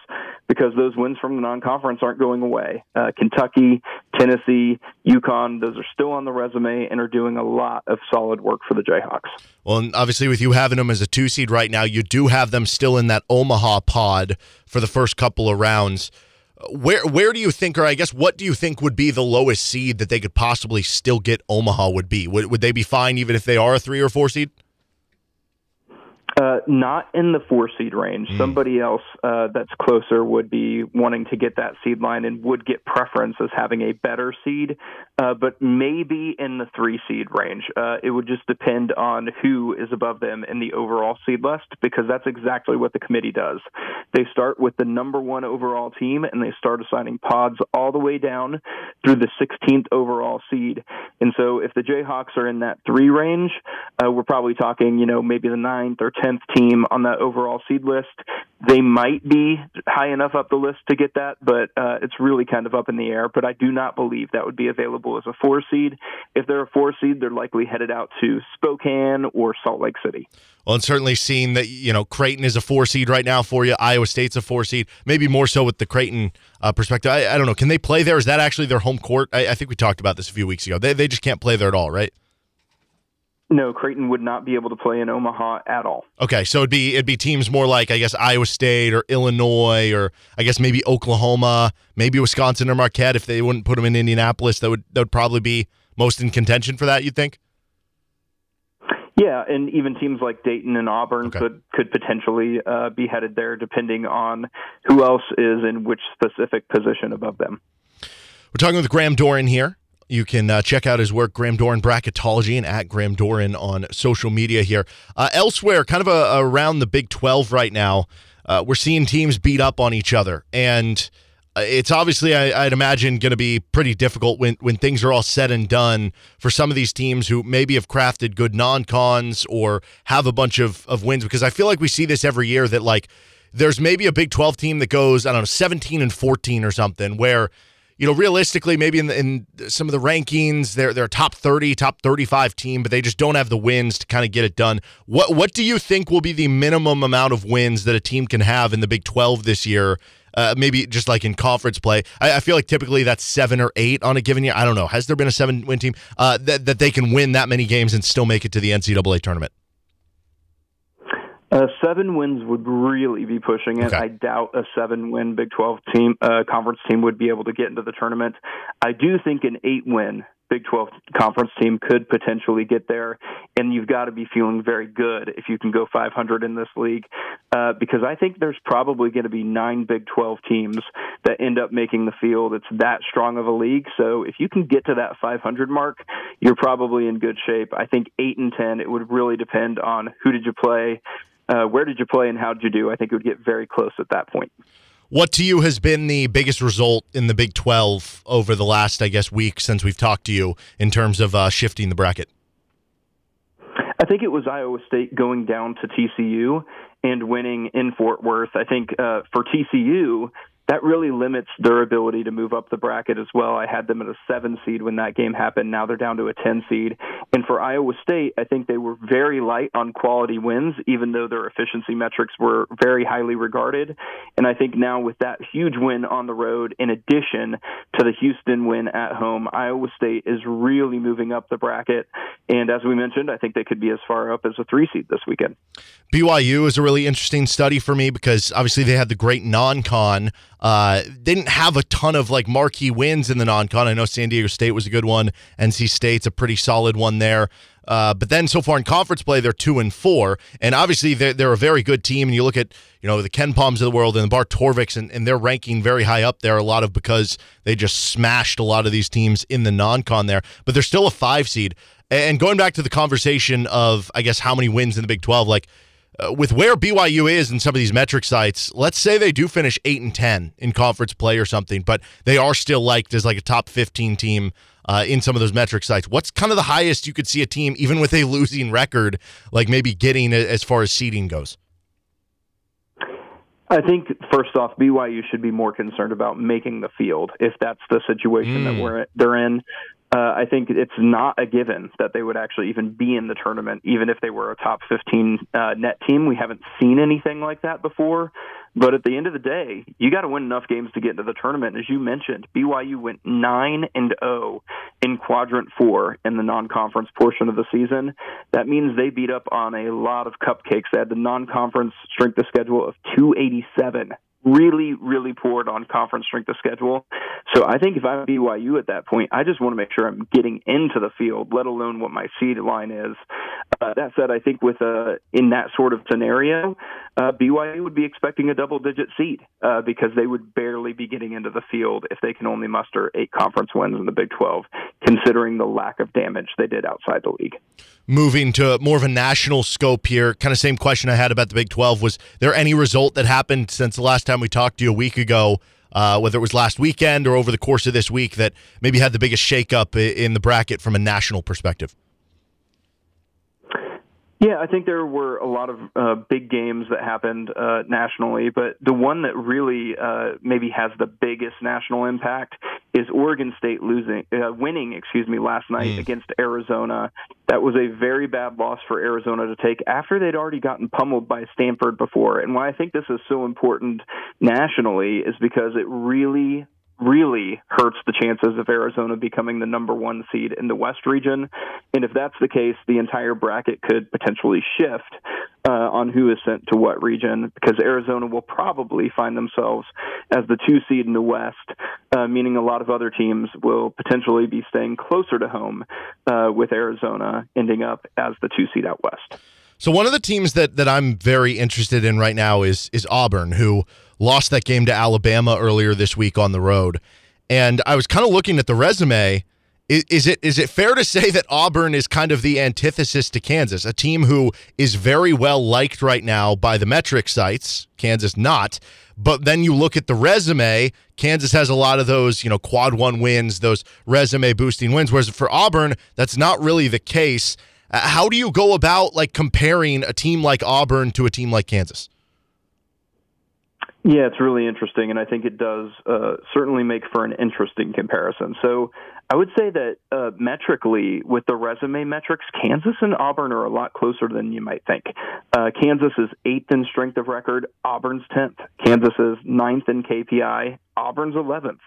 because those wins from the non conference aren't going away. Uh, Kentucky, Tennessee, UConn, those are still on the resume and are doing a lot of solid work for the Jayhawks. Well, and obviously, with you having them as a two seed right now, you do have them still in that Omaha pod for the first couple of rounds. Where where do you think, or I guess, what do you think would be the lowest seed that they could possibly still get? Omaha would be. Would would they be fine even if they are a three or four seed? Uh, not in the four seed range. Mm. Somebody else uh, that's closer would be wanting to get that seed line and would get preference as having a better seed, uh, but maybe in the three seed range. Uh, it would just depend on who is above them in the overall seed list because that's exactly what the committee does. They start with the number one overall team and they start assigning pods all the way down through the 16th overall seed. And so if the Jayhawks are in that three range, uh, we're probably talking, you know, maybe the ninth or 10th team on that overall seed list. They might be high enough up the list to get that, but uh, it's really kind of up in the air. But I do not believe that would be available as a four seed. If they're a four seed, they're likely headed out to Spokane or Salt Lake City. Well, and certainly seeing that you know Creighton is a four seed right now for you. Iowa State's a four seed, maybe more so with the Creighton uh, perspective. I, I, don't know. Can they play there? Is that actually their home court? I, I think we talked about this a few weeks ago. They they just can't play there at all, right? No, Creighton would not be able to play in Omaha at all. Okay, so it'd be it'd be teams more like I guess Iowa State or Illinois or I guess maybe Oklahoma, maybe Wisconsin or Marquette. If they wouldn't put them in Indianapolis, that would that would probably be most in contention for that. You'd think. Yeah, and even teams like Dayton and Auburn okay. could could potentially uh, be headed there, depending on who else is in which specific position above them. We're talking with Graham Doeren here. You can uh, check out his work, Graham Doeren Bracketology, and at Graham Doeren on social media here. Uh, elsewhere, kind of a, around the Big 12 right now, uh, we're seeing teams beat up on each other. And uh, it's obviously I, would imagine going to be pretty difficult when when things are all said and done for some of these teams who maybe have crafted good non-cons or have a bunch of of wins because I feel like we see this every year that like there's maybe a Big 12 team that goes I don't know 17 and 14 or something where you know, realistically, maybe in, the, in some of the rankings, they're they're top thirty, top thirty-five team, but they just don't have the wins to kind of get it done. What what do you think will be the minimum amount of wins that a team can have in the Big Twelve this year? Uh, maybe just like in conference play, I, I, feel like typically that's seven or eight on a given year. I don't know. Has there been a seven-win team uh, that that they can win that many games and still make it to the NCAA tournament? Uh, seven wins would really be pushing it. Okay. I doubt a seven-win Big 12 team, uh, conference team would be able to get into the tournament. I do think an eight-win Big 12 conference team could potentially get there, and you've got to be feeling very good if you can go 500 in this league, uh, because I think there's probably going to be nine Big 12 teams that end up making the field. It's that strong of a league, so if you can get to that 500 mark, you're probably in good shape. I think eight and 10, it would really depend on who did you play uh, where did you play and how did you do? I think it would get very close at that point. What to you has been the biggest result in the Big 12 over the last, I guess, week since we've talked to you in terms of uh, shifting the bracket? I think it was Iowa State going down to TCU and winning in Fort Worth. I think uh, for TCU, that really limits their ability to move up the bracket as well. I had them at a seven seed when that game happened. Now they're down to a 10 seed. And for Iowa State, I think they were very light on quality wins, even though their efficiency metrics were very highly regarded. And I think now with that huge win on the road, in addition to the Houston win at home, Iowa State is really moving up the bracket. And as we mentioned, I think they could be as far up as a three seed this weekend. BYU is a really interesting study for me because obviously they had the great non con. Uh, didn't have a ton of like marquee wins in the non-con. I know San Diego State was a good one. NC State's a pretty solid one there. Uh, but then so far in conference play, they're two and four, and obviously they're, they're a very good team. And you look at you know the KenPoms of the world and the Bart Torviks, and, and they're ranking very high up there. A lot of because they just smashed a lot of these teams in the non-con there, but they're still a five seed. And going back to the conversation of I guess how many wins in the Big Twelve, like uh, with where BYU is in some of these metric sites, let's say they do finish eight and ten in conference play or something, but they are still liked as like a top fifteen team uh, in some of those metric sites. What's kind of the highest you could see a team, even with a *laughs* losing record, like maybe getting as far as seeding goes? I think first off, BYU should be more concerned about making the field if that's the situation mm. that we're they're in uh, I think it's not a given that they would actually even be in the tournament, even if they were a top 15 uh, net team. We haven't seen anything like that before. But at the end of the day, you got to win enough games to get into the tournament. As you mentioned, BYU went 9 and 0 in quadrant 4 in the non-conference portion of the season. That means they beat up on a lot of cupcakes. They had the non-conference strength of schedule of 287 really, really poured on conference strength of schedule. So I think if I'm BYU at that point, I just want to make sure I'm getting into the field, let alone what my seed line is. Uh, that said, I think with uh, in that sort of scenario, uh, BYU would be expecting a double-digit seed uh, because they would barely be getting into the field if they can only muster eight conference wins in the Big 12, considering the lack of damage they did outside the league. Moving to more of a national scope here, kind of same question I had about the Big 12 was there any result that happened since the last time we talked to you a week ago? Uh, whether it was last weekend or over the course of this week, that maybe had the biggest shakeup in the bracket from a national perspective? Yeah, I think there were a lot of uh, big games that happened uh, nationally, but the one that really uh, maybe has the biggest national impact is Oregon State losing, uh, winning, excuse me, last night mm. against Arizona. That was a very bad loss for Arizona to take after they'd already gotten pummeled by Stanford before. And why I think this is so important nationally is because it really really hurts the chances of Arizona becoming the number one seed in the West region. And if that's the case, the entire bracket could potentially shift uh, on who is sent to what region because Arizona will probably find themselves as the two seed in the West, uh, meaning a lot of other teams will potentially be staying closer to home uh, with Arizona ending up as the two seed out West. So one of the teams that that I'm very interested in right now is is Auburn, who lost that game to Alabama earlier this week on the road. And I was kind of looking at the resume, Is, is it is it fair to say that Auburn is kind of the antithesis to Kansas, a team who is very well liked right now by the metric sites, Kansas not, but then you look at the resume, Kansas has a lot of those, you know, quad one wins, those resume boosting wins, whereas for Auburn, that's not really the case. Uh, how do you go about like comparing a team like Auburn to a team like Kansas? Yeah, it's really interesting, and I think it does uh, certainly make for an interesting comparison. So I would say that uh, metrically, with the resume metrics, Kansas and Auburn are a lot closer than you might think. Uh, Kansas is eighth in strength of record, Auburn's 10th. Kansas is ninth in KPI, Auburn's 11th.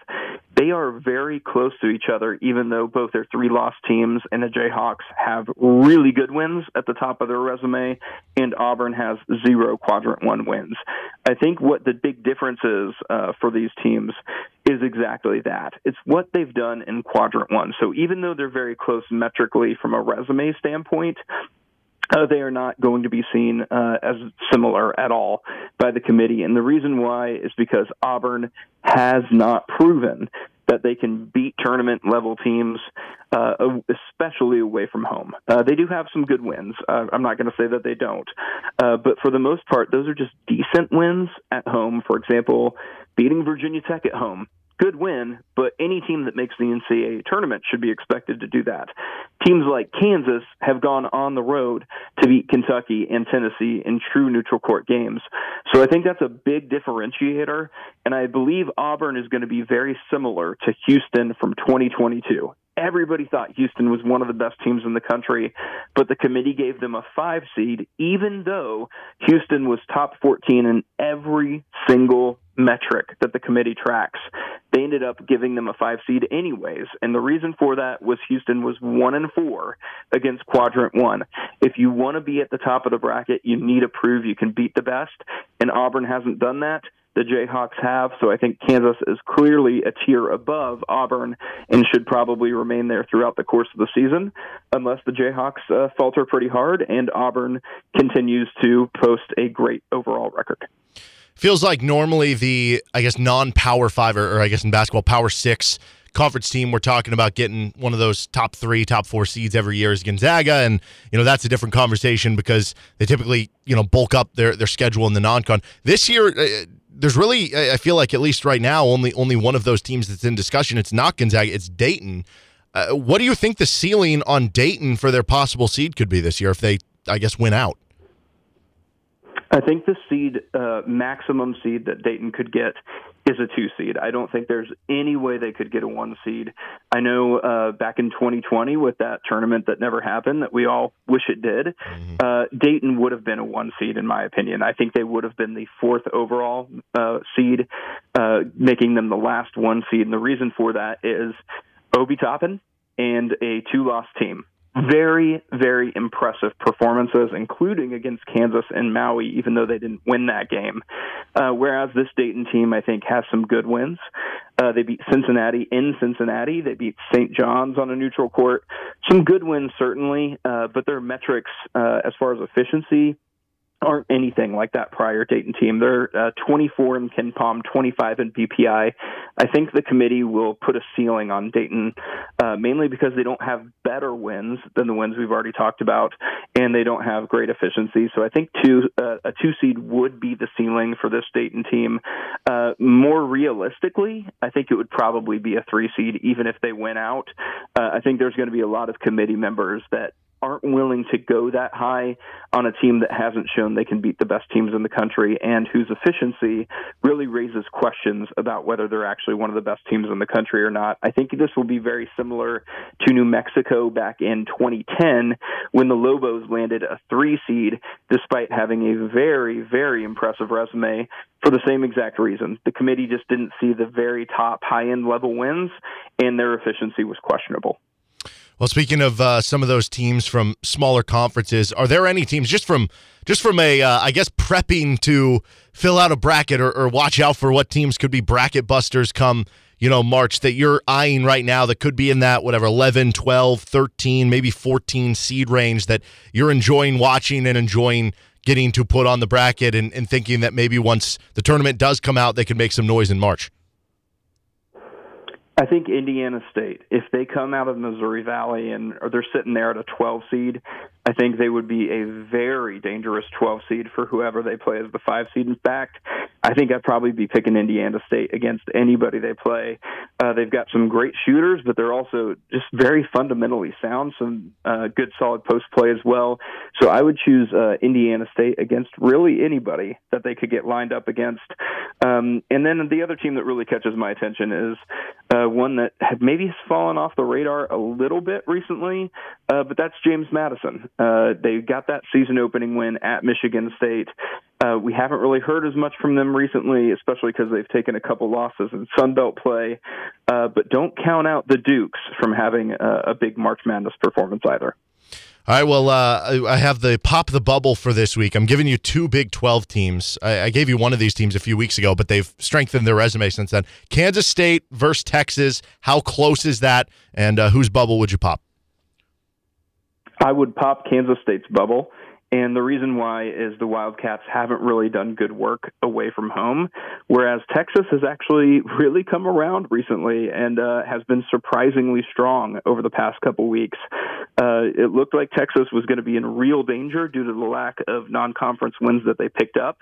They are very close to each other, even though both their three lost teams and the Jayhawks have really good wins at the top of their resume, and Auburn has zero quadrant one wins. I think what the big difference is uh, for these teams is exactly that. It's what they've done in quadrant one. So even though they're very close metrically from a resume standpoint, uh, they are not going to be seen uh, as similar at all by the committee. And the reason why is because Auburn has not proven that they can beat tournament level teams, uh, especially away from home. Uh, they do have some good wins. Uh, I'm not going to say that they don't, uh, but for the most part, those are just decent wins at home. For example, beating Virginia Tech at home good win, but any team that makes the NCAA tournament should be expected to do that. Teams like Kansas have gone on the road to beat Kentucky and Tennessee in true neutral court games. So I think that's a big differentiator, and I believe Auburn is going to be very similar to Houston from 2022 everybody thought Houston was one of the best teams in the country, but the committee gave them a five seed, even though Houston was top 14 in every single metric that the committee tracks. They ended up giving them a five seed anyways. And the reason for that was Houston was one and four against quadrant one. If you want to be at the top of the bracket, you need to prove you can beat the best. And Auburn hasn't done that. The Jayhawks have. So I think Kansas is clearly a tier above Auburn and should probably remain there throughout the course of the season, unless the Jayhawks uh, falter pretty hard and Auburn continues to post a great overall record feels like normally the I guess non power five or, or, I guess in basketball power six conference team we're talking about getting one of those top three top four seeds every year is Gonzaga and you know that's a different conversation because they typically you know bulk up their their schedule in the non con this year. There's really, I feel like at least right now, only only one of those teams that's in discussion. It's not Gonzaga, it's Dayton. Uh, what do you think the ceiling on Dayton for their possible seed could be this year if they, I guess, win out? I think the seed uh, maximum seed that Dayton could get is a two seed. I don't think there's any way they could get a one seed. I know uh, back in 2020 with that tournament that never happened, that we all wish it did. Mm-hmm. Uh, Dayton would have been a one seed in my opinion. I think they would have been the fourth overall uh, seed, uh, making them the last one seed. And the reason for that is Obi Toppin and a two loss team very, very impressive performances, including against Kansas and Maui, even though they didn't win that game. Uh, whereas this Dayton team, I think, has some good wins. Uh, they beat Cincinnati in Cincinnati. They beat St. John's on a neutral court. Some good wins, certainly, uh, but their metrics uh, as far as efficiency aren't anything like that prior Dayton team. They're uh, 24 in KenPom, 25 in BPI. I think the committee will put a ceiling on Dayton, uh, mainly because they don't have better wins than the wins we've already talked about, and they don't have great efficiency. So I think two, uh, a two seed would be the ceiling for this Dayton team. Uh, more realistically, I think it would probably be a three seed, even if they went out. Uh, I think there's going to be a lot of committee members that aren't willing to go that high on a team that hasn't shown they can beat the best teams in the country and whose efficiency really raises questions about whether they're actually one of the best teams in the country or not. I think this will be very similar to New Mexico back in 2010 when the Lobos landed a three seed despite having a very, very impressive resume for the same exact reason. The committee just didn't see the very top high end level wins and their efficiency was questionable. Well, speaking of uh, some of those teams from smaller conferences, are there any teams just from just from a uh, I guess prepping to fill out a bracket or, or watch out for what teams could be bracket busters come you know March that you're eyeing right now that could be in that whatever 11, 12, 13, maybe 14 seed range that you're enjoying watching and enjoying getting to put on the bracket and, and thinking that maybe once the tournament does come out they can make some noise in March. I think Indiana State, if they come out of Missouri Valley and or they're sitting there at a 12 seed, I think they would be a very dangerous 12 seed for whoever they play as the five seed. In fact, I think I'd probably be picking Indiana State against anybody they play. Uh, they've got some great shooters, but they're also just very fundamentally sound. Some uh, good, solid post play as well. So I would choose uh, Indiana State against really anybody that they could get lined up against. Um, and then the other team that really catches my attention is uh, one that maybe has fallen off the radar a little bit recently, uh, but that's James Madison. Uh, they got that season opening win at Michigan State. Uh, we haven't really heard as much from them recently, especially because they've taken a couple losses in Sun Belt play. Uh, but don't count out the Dukes from having a, a big March Madness performance either. All right. Well, uh, I have the pop the bubble for this week. I'm giving you two Big 12 teams. I, I, gave you one of these teams a few weeks ago, but they've strengthened their resume since then. Kansas State versus Texas. How close is that? And uh, whose bubble would you pop? I would pop Kansas State's bubble. And the reason why is the Wildcats haven't really done good work away from home, whereas Texas has actually *laughs* really come around recently and uh, has been surprisingly strong over the past couple weeks. Uh, it looked like Texas was going to be in real danger due to the lack of non-conference wins that they picked up,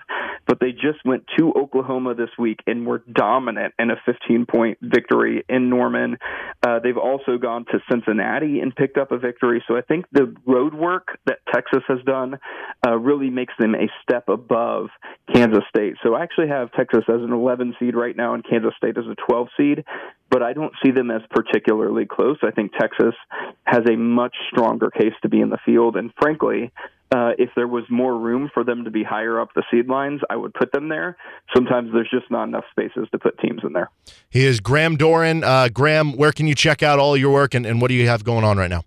but they just went to Oklahoma this week and were dominant in a 15-point victory in Norman. Uh, they've also gone to Cincinnati and picked up a victory. So I think the road work that Texas has done uh, really makes them a step above Kansas State. So I actually have Texas as an 11 seed right now and Kansas State as a 12 seed, but I don't see them as particularly close. I think Texas has a much stronger case to be in the field, and frankly, uh, if there was more room for them to be higher up the seed lines, I would put them there. Sometimes there's just not enough spaces to put teams in there. He is Graham Doeren. Uh, Graham, where can you check out all your work and, and what do you have going on right now?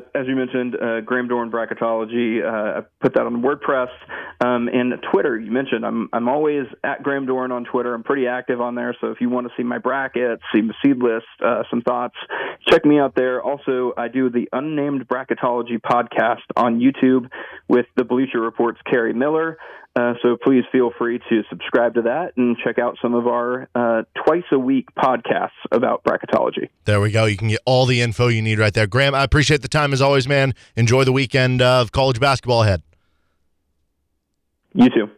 Uh, as you mentioned, uh, Graham Doeren Bracketology. Uh, I put that on WordPress um, and Twitter. You mentioned I'm I'm always at Graham Doeren on Twitter. I'm pretty active on there. So if you want to see my brackets, see my seed list, uh, some thoughts, check me out there. Also, I do the Unnamed Bracketology podcast on YouTube with the Bleacher Report's Kerry Miller. Uh, so please feel free to subscribe to that and check out some of our uh, twice a week podcasts about bracketology. There we go. You can get all the info you need right there. Graham, I appreciate the time as always, man. Enjoy the weekend of college basketball ahead. You too.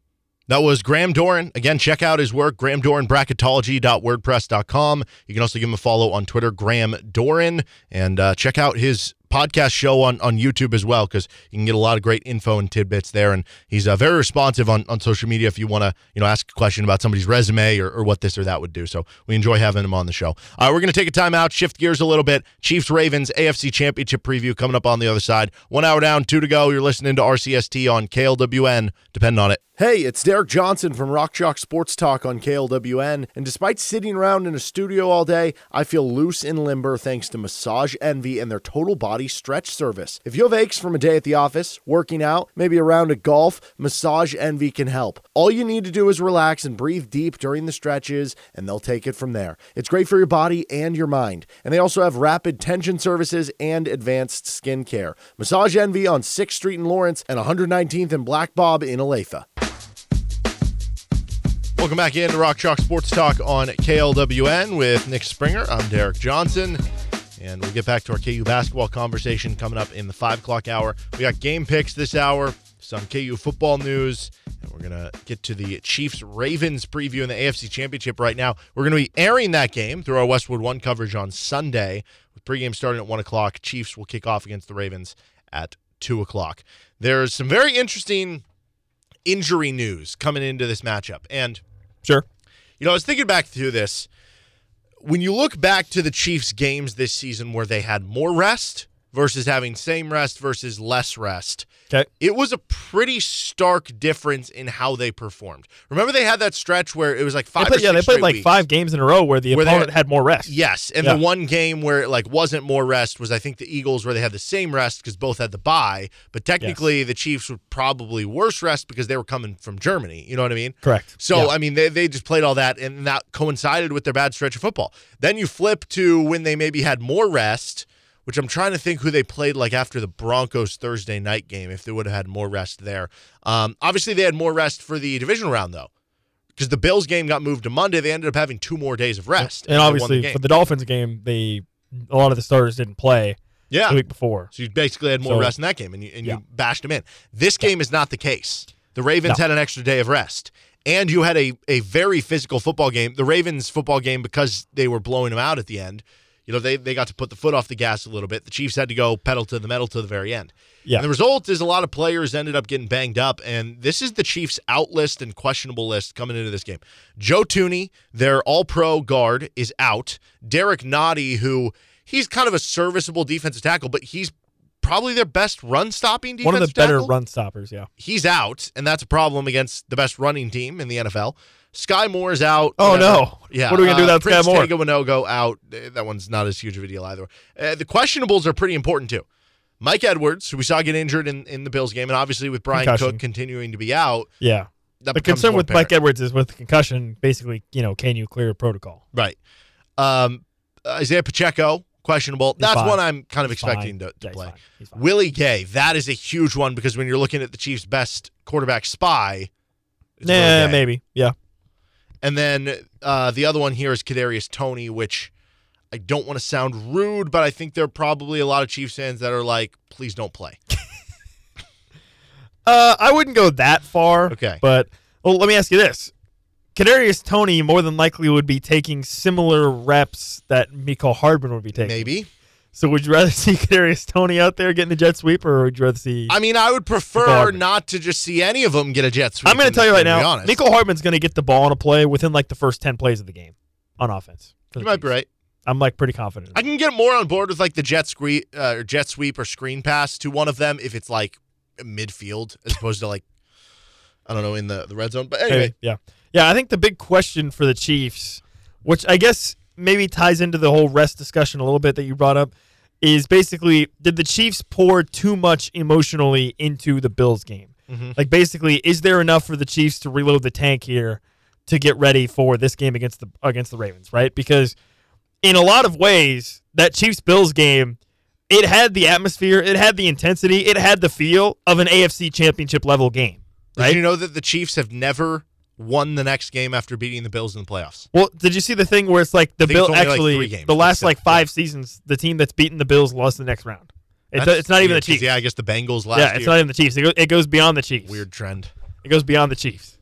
That was Graham Doeren. Again, check out his work, grahamdoranbracketology.wordpress.com. You can also give him a follow on Twitter, Graham Doeren, and uh, check out his podcast show on, on YouTube as well because you can get a lot of great info and tidbits there. And he's uh, very responsive on, on social media if you want to you know ask a question about somebody's resume or, or what this or that would do. So we enjoy having him on the show. We're going to take a time out, shift gears a little bit. Chiefs Ravens AFC Championship preview coming up on the other side. One hour down, two to go. You're listening to RCST on KLWN. Depend on it. Hey, it's Derek Johnson from Rock Chalk Sports Talk on KLWN. And despite sitting around in a studio all day, I feel loose and limber thanks to Massage Envy and their total body stretch service. If you have aches from a day at the office, working out, maybe a round of golf, Massage Envy can help. All you need to do is relax and breathe deep during the stretches, and they'll take it from there. It's great for your body and your mind. And they also have rapid tension services and advanced skin care. Massage Envy on 6th Street in Lawrence and 119th and Black Bob in Olathe. Welcome back into Rock Chalk Sports Talk on KLWN with Nick Springer. I'm Derek Johnson. And we'll get back to our KU basketball conversation coming up in the 5 o'clock hour. We got game picks this hour, some KU football news, and we're going to get to the Chiefs Ravens preview in the AFC Championship right now. We're going to be airing that game through our Westwood One coverage on Sunday, with pregame starting at 1 o'clock. Chiefs will kick off against the Ravens at 2 o'clock. There's some very interesting injury news coming into this matchup. And Sure. You know, I was thinking back through this. When you look back to the Chiefs' games this season where they had more rest versus having same rest versus less rest, Okay. it was a pretty stark difference in how they performed. Remember, they had that stretch where it was like They five. played, or yeah, they played like weeks. five games in a row where the Where they opponent had- had more rest. Yes, and Yeah. the one game where it like wasn't more rest was I think the Eagles where they had the same rest because both had the bye, but technically the Chiefs would probably worse rest because they were coming from Germany. You know what I mean? Correct. So Yeah. I mean they they just played all that and that coincided with their bad stretch of football. Then you flip to when they maybe had more rest, which I'm trying to think who they played like after the Broncos Thursday night game if they would have had more rest there. Um, obviously they had more rest for the division round though. because the Bills game got moved to Monday. They ended up having two more days of rest, And they won the obviously for the Dolphins game, they a lot of the starters didn't play yeah, the week before. So you basically had more So- rest in that game, and you, and Yeah. you bashed them in. This game is not the case. The Ravens No. had an extra day of rest, and you had a a very physical football game. The Ravens football game because they were blowing them out at the end. You know, they they got to put the foot off the gas a little bit. The Chiefs had to go pedal to the metal to the very end. Yeah. And the result is a lot of players ended up getting banged up, and this is the Chiefs' out list and questionable list coming into this game. Joe Thuney, their All Pro guard, is out. Derrick Nnadi, who he's kind of a serviceable defensive tackle, but he's probably their best run stopping defensive One of the better run stoppers, yeah. He's out, and that's a problem against the best running team in the NFL. Skyy Moore's out. Oh, whatever. no. Yeah. What are we gonna do uh, without Skyy Moore? Tega Winogo out. Uh, That one's not as huge of a deal either. Uh, the questionables are pretty important too. Mike Edwards, who we saw get injured in, in the Bills game, and obviously with Brian Concussion. Cook continuing to be out, Yeah. The concern with apparent. Mike Edwards is with the concussion, basically, you know, can you clear protocol? Right. Um, Isaiah Pacheco, questionable. He's That's fine. one I'm kind of He's expecting fine. to, to Yeah, he's play. fine. He's fine. Willie Gay, that is a huge one because when you're looking at the Chiefs' best quarterback spy, Gay. maybe. Yeah. And then uh, the other one here is Kadarius Toney, which I don't want to sound rude, but I think there are probably a lot of Chiefs fans that are like, please don't play. *laughs* Uh, I wouldn't go that far. Okay. But well, let me ask you this: Kadarius Toney more than likely would be taking similar reps that Mecole Hardman would be taking. Maybe. So would you rather *laughs* see Kadarius Toney out there getting the jet sweep, or would you rather see? I mean, I would prefer not to just see any of them get a jet sweep. I'm going to tell you right now, honest. Mecole Hardman's going to get the ball on a play within like the first ten plays of the game on offense. You might be right. I'm like pretty confident. I can get more on board with like the jet sweep, uh, or jet sweep or screen pass to one of them if it's like midfield as opposed to like I don't know in the the red zone. But anyway, Maybe, yeah, yeah. I think the big question for the Chiefs, which I guess maybe ties into the whole rest discussion a little bit that you brought up, is basically did the Chiefs pour too much emotionally into the Bills game? Mm-hmm. Like basically, is there enough for the Chiefs to reload the tank here to get ready for this game against the against the Ravens? Right, because in a lot of ways, that Chiefs Bills game. It had the atmosphere, it had the intensity, it had the feel of an AFC championship level game. did you know that the Chiefs have never won the next game after beating the Bills in the playoffs? Well, did you see the thing where it's like the think Bill like actually games, the last seven, like five seasons, the team that's beaten the Bills lost the next round. It, That's it's not even the Chiefs. Yeah, I guess the Bengals last yeah, it's year. not even the Chiefs. It, go, it goes beyond the Chiefs. Weird trend. It goes beyond the Chiefs.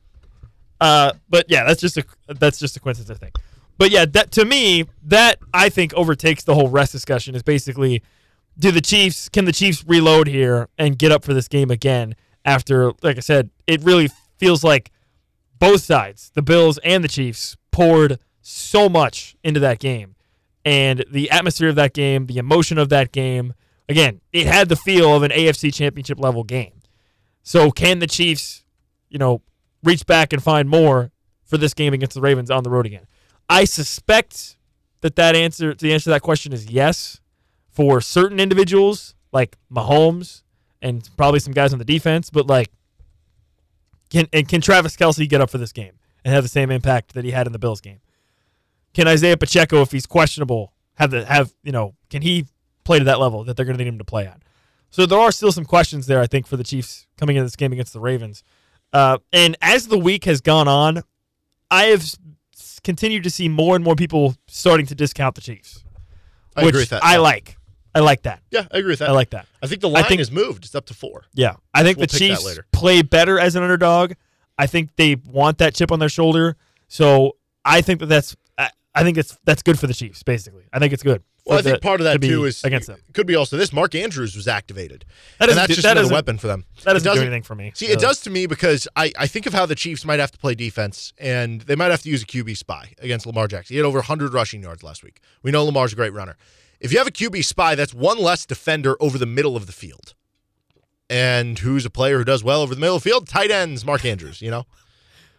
Uh, but yeah, that's just a that's just a coincidence, I think. But yeah, that to me, that I think overtakes the whole rest discussion. Is basically, do the Chiefs can the Chiefs reload here and get up for this game again? After, like I said, it really feels like both sides, the Bills and the Chiefs, poured so much into that game, and the atmosphere of that game, the emotion of that game. Again, it had the feel of an AFC Championship level game. So can the Chiefs, you know, reach back and find more for this game against the Ravens on the road again? I suspect that that answer, the answer to that question is yes for certain individuals like Mahomes and probably some guys on the defense, but like can and can Travis Kelce get up for this game and have the same impact that he had in the Bills game? Can Isaiah Pacheco, if he's questionable, have the have you know, can he play to that level that they're going to need him to play at? So there are still some questions there, I think, for the Chiefs coming into this game against the Ravens. Uh, and as the week has gone on, I have continued to see more and more people starting to discount the Chiefs, I which agree with that. I like. I like that. Yeah, I agree with that. I like that. I think the line think- has moved. It's up to four. Yeah, I think We'll the Chiefs play better as an underdog. I think they want that chip on their shoulder. So I think that that's I, I think it's that's good for the Chiefs. Basically, I think it's good. Well, I think the- part of to that be too is against them. Could be also this. Mark Andrews was activated, That and that's do- just that another weapon for them. That doesn't, doesn't- anything for me. See, really. it does to me because I, I think of how the Chiefs might have to play defense, and they might have to use a QB spy against Lamar Jackson. He had over 100 rushing yards last week. We know Lamar's a great runner. If you have a QB spy, that's one less defender over the middle of the field. And who's a player who does well over the middle of the field? Tight ends, Mark Andrews, you know?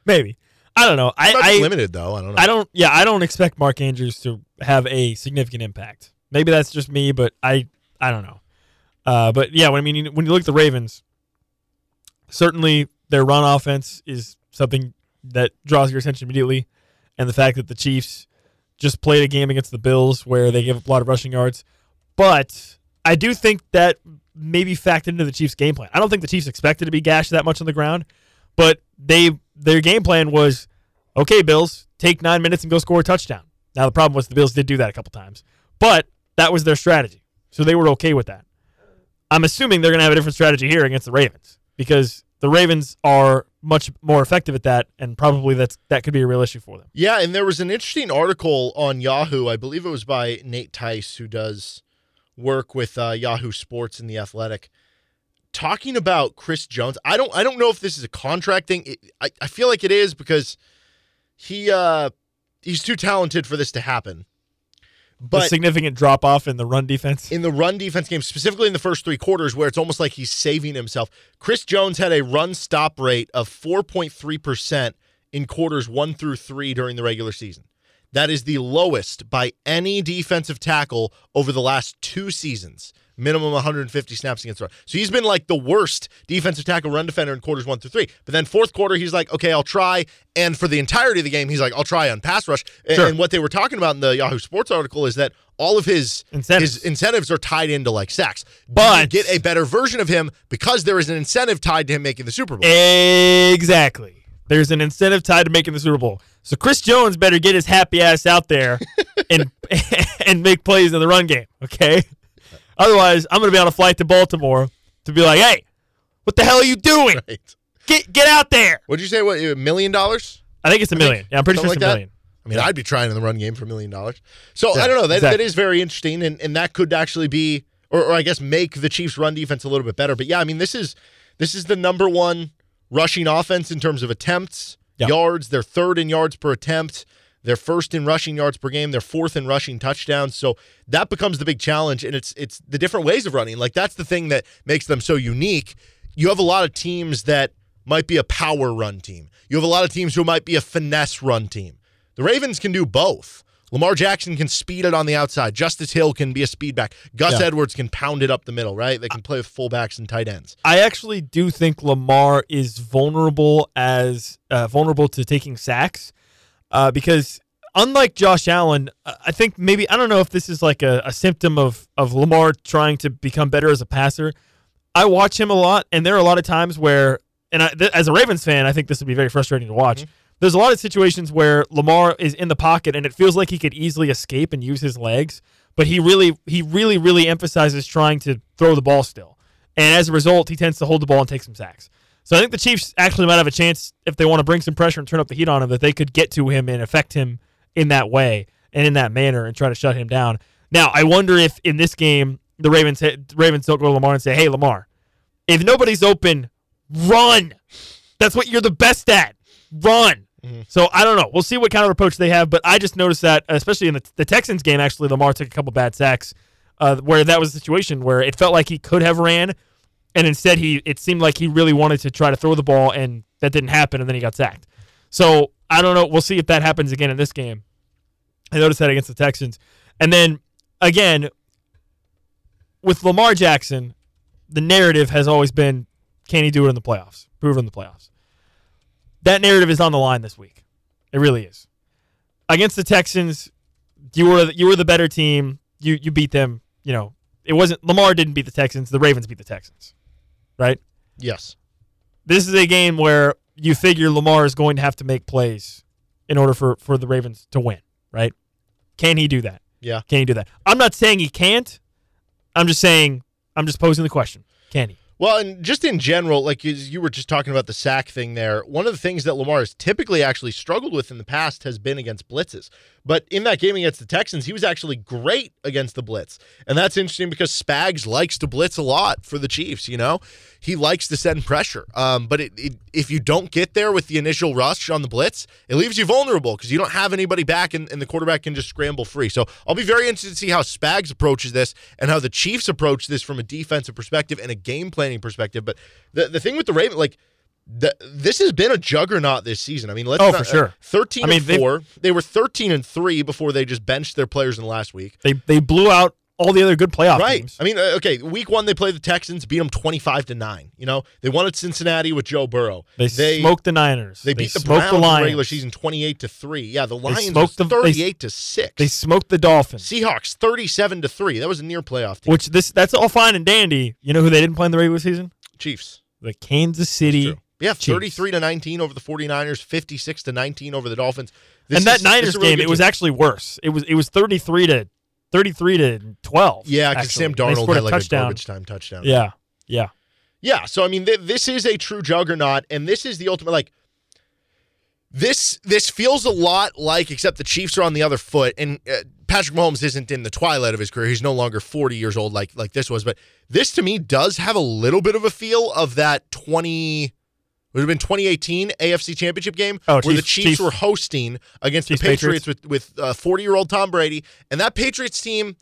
Maybe I don't know. I I, limited, though. I don't know. I don't. Yeah, I don't expect Mark Andrews to have a significant impact. Maybe that's just me, but I I don't know. Uh, but yeah, when I mean when you look at the Ravens, certainly their run offense is something that draws your attention immediately, and the fact that the Chiefs just played a game against the Bills where they gave up a lot of rushing yards, but I do think that maybe factored into the Chiefs' game plan. I don't think the Chiefs expected to be gashed that much on the ground, but they their game plan was Okay, Bills, take nine minutes and go score a touchdown. Now the problem was the Bills did do that a couple times, but that was their strategy, so they were okay with that. I'm assuming they're going to have a different strategy here against the Ravens because the Ravens are much more effective at that, and probably that's that could be a real issue for them. Yeah, and there was an interesting article on Yahoo. I believe it was by Nate Tice, who does work with uh, Yahoo Sports and the Athletic, talking about Chris Jones. I don't I don't know if this is a contract thing. It, I I feel like it is because he uh he's too talented for this to happen. But significant drop off in the run defense. in the run defense game, specifically in the first three quarters, where it's almost like he's saving himself. Chris Jones had a run stop rate of 4.3% in quarters one through three during the regular season. That is the lowest by any defensive tackle over the last two seasons. Minimum 150 snaps against the run. So he's been like the worst defensive tackle run defender in quarters one through three. But then fourth quarter, he's like, okay, I'll try. And for the entirety of the game, he's like, I'll try on pass rush. And, Sure. and what they were talking about in the Yahoo Sports article is that all of his Incentives. his incentives are tied into like sacks. But- you get a better version of him because there is an incentive tied to him making the Super Bowl. Exactly. There's an incentive tied to making the Super Bowl. So Chris Jones better get his happy ass out there *laughs* and *laughs* and make plays in the run game. Okay. Otherwise, I'm gonna be on a flight to Baltimore to be like, hey, what the hell are you doing? *laughs* right. Get get out there. What'd you say? What a million dollars? I think it's a million. Yeah, I'm pretty sure it's a like that? million. I mean, I'd be trying in the run game for a million dollars. So Yeah, I don't know. That, that exactly. is very interesting, and, and that could actually be, or, or I guess make the Chiefs' run defense a little bit better. But yeah, I mean, this is this is the number one rushing offense in terms of attempts, Yeah. yards. They're third in yards per attempt. They're first in rushing yards per game. They're fourth in rushing touchdowns. So that becomes the big challenge, and it's it's the different ways of running. Like that's the thing that makes them so unique. You have a lot of teams that might be a power run team. You have a lot of teams who might be a finesse run team. The Ravens can do both. Lamar Jackson can speed it on the outside. Justice Hill can be a speed back. Gus Yeah. Edwards can pound it up the middle, right? They can play with fullbacks and tight ends. I actually do think Lamar is vulnerable as uh, vulnerable to taking sacks uh, because unlike Josh Allen, uh, I think maybe I don't know if this is like a, a symptom of of Lamar trying to become better as a passer. I watch him a lot, and there are a lot of times where, and I, th- as a Ravens fan, I think this would be very frustrating to watch. There's a lot of situations where Lamar is in the pocket, and it feels like he could easily escape and use his legs, but he really, he really, really emphasizes trying to throw the ball still, and as a result, he tends to hold the ball and take some sacks. So I think the Chiefs actually might have a chance if they want to bring some pressure and turn up the heat on him that they could get to him and affect him in that way and in that manner and try to shut him down. Now I wonder if in this game the Ravens the Ravens don't go to Lamar and say, "Hey Lamar, if nobody's open, run. That's what you're the best at. Run." So I don't know. We'll see what kind of approach they have, but I just noticed that, especially in the, the Texans game, actually Lamar took a couple bad sacks, uh, where that was a situation where it felt like he could have ran, and instead he it seemed like he really wanted to try to throw the ball, and that didn't happen, and then he got sacked. So I don't know. We'll see if that happens again in this game. I noticed that against the Texans, and then again with Lamar Jackson, the narrative has always been, can he do it in the playoffs? Prove it in the playoffs. That narrative is on the line this week. It really is. Against the Texans, you were you were the better team. You you beat them. You know, it wasn't Lamar didn't beat the Texans. The Ravens beat the Texans. Right? Yes. This is a game where you figure Lamar is going to have to make plays in order for for the Ravens to win, right? Can he do that? Yeah. Can he do that? I'm not saying he can't. I'm just saying I'm just posing the question. Can he? Well, and just in general, like you, you were just talking about the sack thing there, one of the things that Lamar has typically actually struggled with in the past has been against blitzes. But in that game against the Texans, he was actually great against the blitz. And that's interesting because Spags likes to blitz a lot for the Chiefs, you know? He likes to send pressure. Um, but it, it, if you don't get there with the initial rush on the blitz, it leaves you vulnerable because you don't have anybody back and, and the quarterback can just scramble free. So I'll be very interested to see how Spags approaches this and how the Chiefs approach this from a defensive perspective and a game planning perspective. But the, the thing with the Ravens, like, the, this has been a juggernaut this season. I mean, let's Oh, not- for sure. Thirteen I mean, and four. They were thirteen and three before they just benched their players in the last week. They they blew out all the other good playoff Right. teams. I mean, uh, okay. Week one, they played the Texans, beat them twenty-five to nine. You know, they won at Cincinnati with Joe Burrow. They, smoked the Niners. They beat the Browns the in the Lions. regular season twenty-eight to three. Yeah, the Lions smoked was the- thirty-eight to six. They smoked the Dolphins. Seahawks thirty-seven to three. That was a near playoff team. Which this that's all fine and dandy. You know who they didn't play in the regular season? Chiefs. The Kansas City Yeah, Chiefs. 33 to 19 over the 49ers, 56 to 19 over the Dolphins. This and that is- Niners really game, it was team. actually worse. It was it was 33 to 33 to 12. Yeah, because. Sam Darnold had like a touchdown. garbage time touchdown. Yeah, yeah. Yeah, so I mean, th- this is a true juggernaut, and this is the ultimate. Like, this this feels a lot like, except the Chiefs are on the other foot, and uh, Patrick Mahomes isn't in the twilight of his career. He's no longer forty years old like like this was, but this to me does have a little bit of a feel of that twenty. Would have been 2018 AFC Championship game Oh, where the Chiefs- Chiefs, Chiefs- were hosting against Chiefs the Patriots, Patriots. with with uh, 40 year old Tom Brady, and that Patriots team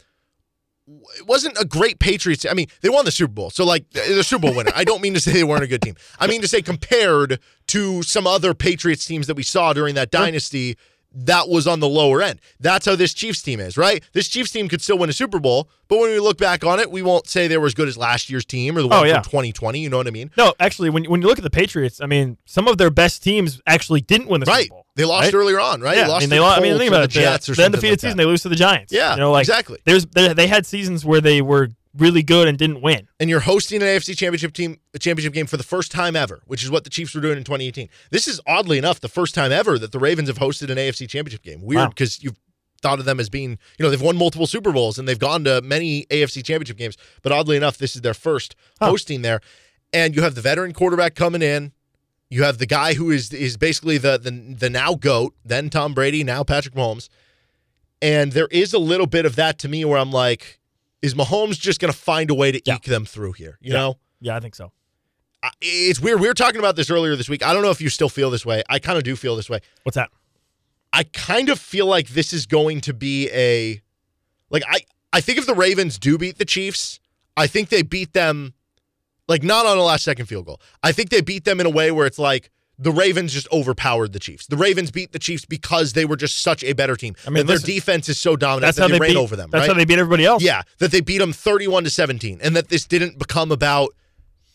it wasn't a great Patriots. I mean, they won the Super Bowl, so like the Super Bowl winner. I don't mean to say they weren't a good team. I mean to say compared to some other Patriots teams that we saw during that dynasty, that was on the lower end. That's how this Chiefs team is, right? This Chiefs team could still win a Super Bowl, but when we look back on it, we won't say they were as good as last year's team or the oh, one Oh, yeah. from 2020. You know what I mean? No, actually, when when you look at the Patriots, I mean, some of their best teams actually didn't win the Right. Super Bowl. They lost right? earlier on, right? Yeah, They lost I mean, they lost. I mean, think about the it. The, Jets or the something undefeated like season, they lose to the Giants. Yeah, you know, like exactly. There's they, they had seasons where they were really good and didn't win. and you're hosting an AFC championship team a championship game for the first time ever, which is what the Chiefs were doing in 2018. This is oddly enough the first time ever that the Ravens have hosted an AFC championship game. Weird Wow. because you've thought of them as being, you know, they've won multiple Super Bowls and they've gone to many AFC championship games, but oddly enough, this is their first hosting there. And you have the veteran quarterback coming in. You have the guy who is is basically the the the now goat, then Tom Brady, now Patrick Mahomes. And there is a little bit of that to me where I'm like, is Mahomes just going to find a way to Yeah. eke them through here? You Yeah. know, Yeah, I think so. I- it's weird. We were talking about this earlier this week. I don't know if you still feel this way. I kind of do feel this way. What's that? I kind of feel like this is going to be a like I I think if the Ravens do beat the Chiefs, I think they beat them like not on a last second field goal. I think they beat them in a way where it's like the Ravens just overpowered the Chiefs. The Ravens beat the Chiefs because they were just such a better team. I mean, and their defense is so dominant That's that how they, they ran beat over them. That's right? how they beat everybody else. Yeah, that they beat them 31 to 17 and that this didn't become about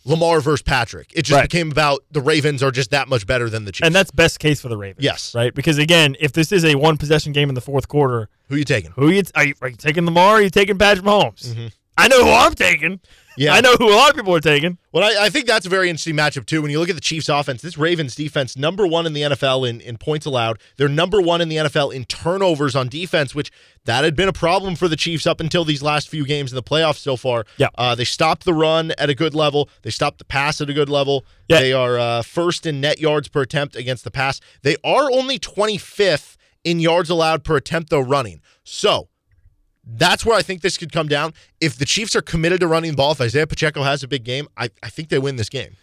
Lamar versus Patrick. It just Right. became about the Ravens are just that much better than the Chiefs. and that's best case for the Ravens. Yes. right. Because again, if this is a one possession game in the fourth quarter, Who are you taking? who you are you, are you taking Lamar? Or are you taking Patrick Mahomes? Mm-hmm. I know who I'm taking. Yeah. I know who a lot of people are taking. Well, I, I think that's a very interesting matchup too. When you look at the Chiefs' offense, this Ravens defense number one in the NFL in, in points allowed. They're number one in the NFL in turnovers on defense, which that had been a problem for the Chiefs up until these last few games in the playoffs so far. Yeah. uh, they stopped the run at a good level. They stopped the pass at a good level. Yeah. They are uh, first in net yards per attempt against the pass. They are only 25th in yards allowed per attempt though running. So that's where I think this could come down. If the Chiefs are committed to running the ball, if Isaiah Pacheco has a big game, I, I think they win this game.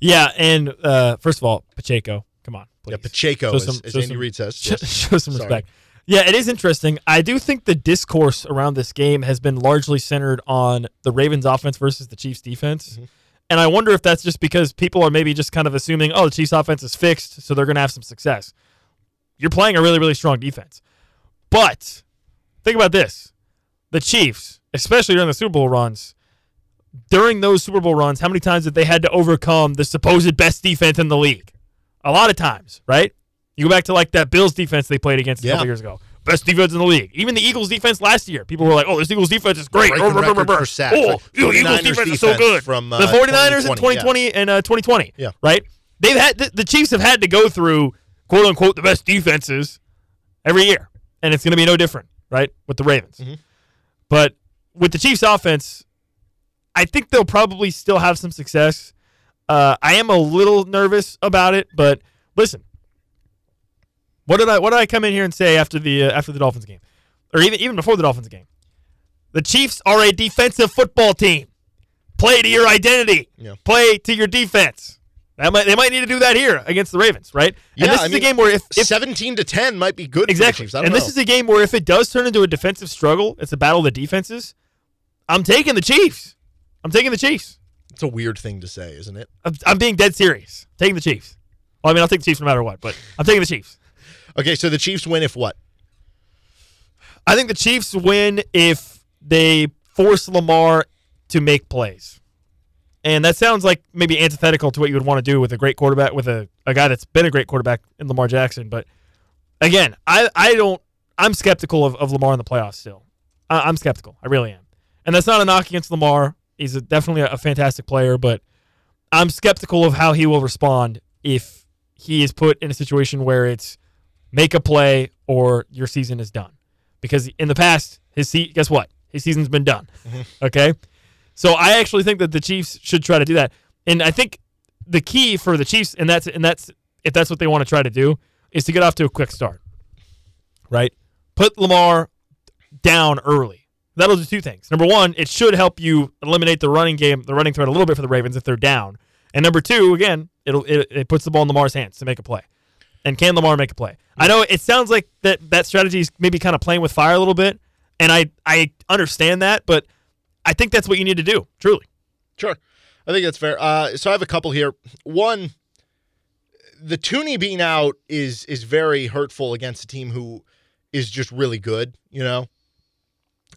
Yeah, and uh, first of all, Pacheco, come on, please. Yeah, Pacheco, Show as, some- as show Andy some- Reid says. *laughs* Yes. show some Sorry. respect. Yeah, it is interesting. I do think the discourse around this game has been largely centered on the Ravens offense versus the Chiefs defense. Mm-hmm. And I wonder if that's just because people are maybe just kind of assuming, oh, the Chiefs offense is fixed, so they're going to have some success. You're playing a really, really strong defense. But think about this the Chiefs, especially during the Super Bowl runs, during those Super Bowl runs, how many times have they had to overcome the supposed best defense in the league? A lot of times, right? You go back to like that Bills defense they played against a Yeah. couple years ago. Best defense in the league. Even the Eagles defense last year. People were like, oh, this Eagles defense is great. Brr, brr, brr. Oh, Like, Eagles 49ers defense is so good. from, uh, the 49ers in 2020, 2020 and uh, 2020. Yeah. Right? They've had the, the Chiefs have had to go through quote unquote the best defenses every year. And it's going to be no different, right? With the Ravens. Mm-hmm. But with the Chiefs offense, I think they'll probably still have some success. Uh, I am a little nervous about it, but listen, what did I what did I come in here and say after the uh, after the Dolphins game, or even even before the Dolphins game? The Chiefs are a defensive football team. Play to your identity. Yeah. Play to your defense. That might they might need to do that here against the Ravens, right? Yeah, and this I is mean, a game where if, if 17 to 10 might be good exactly, for the Chiefs. I don't and know. this is a game where if it does turn into a defensive struggle, it's a battle of the defenses. I'm taking the Chiefs. I'm taking the Chiefs. it's a weird thing to say, isn't it? I'm, I'm being dead serious. Taking the Chiefs. Well, I mean, I'll take the Chiefs no matter what, but I'm taking the Chiefs. Okay, so the Chiefs win if what? I think the Chiefs win if they force Lamar to make plays. And that sounds like maybe antithetical to what you would want to do with a great quarterback, with a, a guy that's been a great quarterback in Lamar Jackson. But again, I, I don't, I'm skeptical of, of Lamar in the playoffs still. I, I'm skeptical. I really am. And that's not a knock against Lamar. He's a, definitely a, a fantastic player, but I'm skeptical of how he will respond if he is put in a situation where it's make a play or your season is done. Because in the past, his se- guess what? His season's been done. *laughs* Okay? So I actually think that the Chiefs should try to do that. And I think the key for the Chiefs, and that's and that's if that's what they want to try to do, is to get off to a quick start. Right? Put Lamar down early. That'll do two things. Number one, it should help you eliminate the running game, the running threat a little bit for the Ravens if they're down. And number two, again, it'll it, it puts the ball in Lamar's hands to make a play. And can Lamar make a play? I know it sounds like that that strategy is maybe kind of playing with fire a little bit, and I I understand that, but I think that's what you need to do. Truly. Sure. I think that's fair. Uh, so I have a couple here. One, the Thuney being out is is very hurtful against a team who is just really good, you know?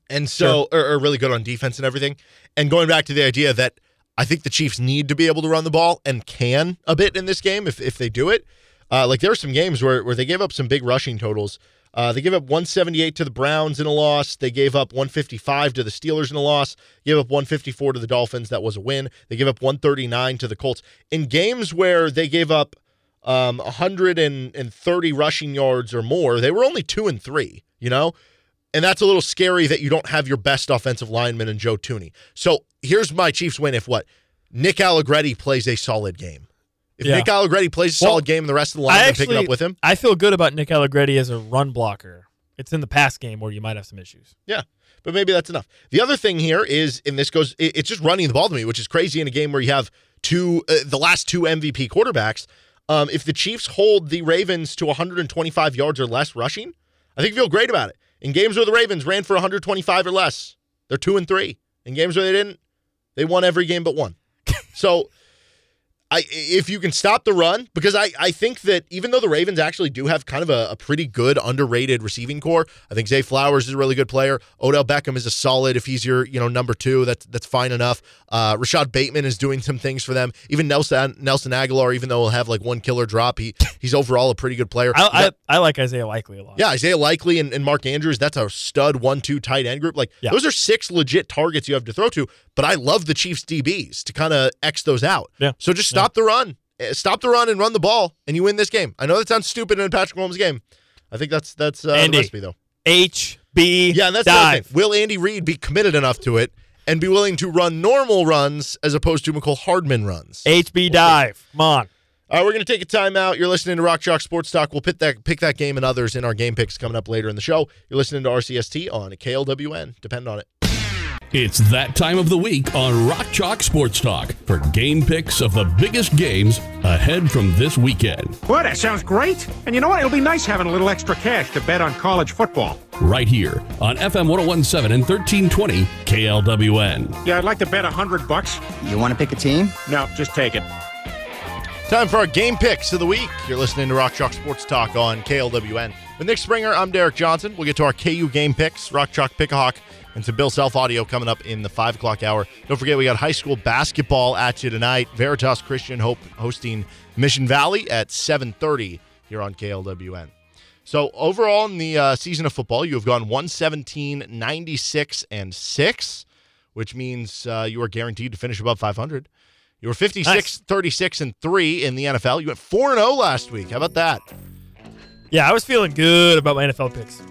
And so, or, or really good on defense and everything. And going back to the idea that I think the Chiefs need to be able to run the ball and can a bit in this game if, if they do it. Uh, like there are some games where, where they gave up some big rushing totals. Uh, they gave up 178 to the Browns in a loss. They gave up 155 to the Steelers in a loss. Gave up 154 to the Dolphins. That was a win. They gave up 139 to the Colts. In games where they gave up um, 130 rushing yards or more, they were only two and three. You know, and that's a little scary that you don't have your best offensive lineman in Joe Thuney. So here's my Chiefs win if what? Nick Allegretti plays a solid game. If Yeah. Nick Allegretti plays a Well, solid game and the rest of the I line actually picking up with him, I feel good about Nick Allegretti as a run blocker. It's in the pass game where you might have some issues. yeah. But maybe that's enough. The other thing here is, and this goes, it's just running the ball to me, which is crazy in a game where you have two, uh, the last two MVP quarterbacks. Um, if the Chiefs hold the Ravens to 125 yards or less rushing, I think you feel great about it. In games where the Ravens ran for 125 or less, they're two and three. In games where they didn't, they won every game but one. *laughs* so I if you can stop the run, because I, I think that even though the Ravens actually do have kind of a, a pretty good underrated receiving core, I think Zay Flowers is a really good player. Odell Beckham is a solid if he's your you know number two. That's that's fine enough. Uh, Rashod Bateman is doing some things for them. Even Nelson Nelson Agholor, even though he'll have like one killer drop, he he's overall a pretty good player. I, I, I like Isaiah Likely a lot. yeah, Isaiah Likely and, and Mark Andrews, that's a stud one-two tight end group. Like Yeah. those are six legit targets you have to throw to. But I love the Chiefs DBs to kind of X those out. Yeah. So just stop the run. Eh, Stop the run and run the ball, and you win this game. I know that sounds stupid in a Patrick Mahomes game. I think that's that's uh, the Andy. recipe though. HB. Yeah, and that's the other thing. Will Andy Reid be committed enough to it and be willing to run normal runs as opposed to Mecole Hardman runs? HB dive. Come on. All right, we're going to take a timeout. You're listening to Rock Chalk Sports Talk. We'll pick that pick that game and others in our game picks coming up later in the show. You're listening to RCST on KLWN. Depend on it. It's that time of the week on Rock Chalk Sports Talk for game picks of the biggest games ahead from this weekend. Well, that sounds great. And you know what? It'll be nice having a little extra cash to bet on college football. Right here on FM 1017 and 1320 KLWN. Yeah, I'd like to bet a hundred bucks. You want to pick a team? No, just take it. Time for our game picks of the week. You're listening to Rock Chalk Sports Talk on KLWN. With Nick Springer, I'm Derek Johnson. We'll get to our KU game picks, Rock Chalk Pick a Hawk, and some Bill Self audio coming up in the 5 o'clock hour. Don't forget, we got high school basketball at you tonight. Veritas Christian Hope hosting Mission Valley at 7.30 here on KLWN. So overall in the uh, season of football, you have gone 117, 96, and 6, which means uh, you are guaranteed to finish above 500. You were 56, Nice. 36, and 3 in the NFL. You went 4 and 0 last week. How about that? Yeah, I was feeling good about my NFL picks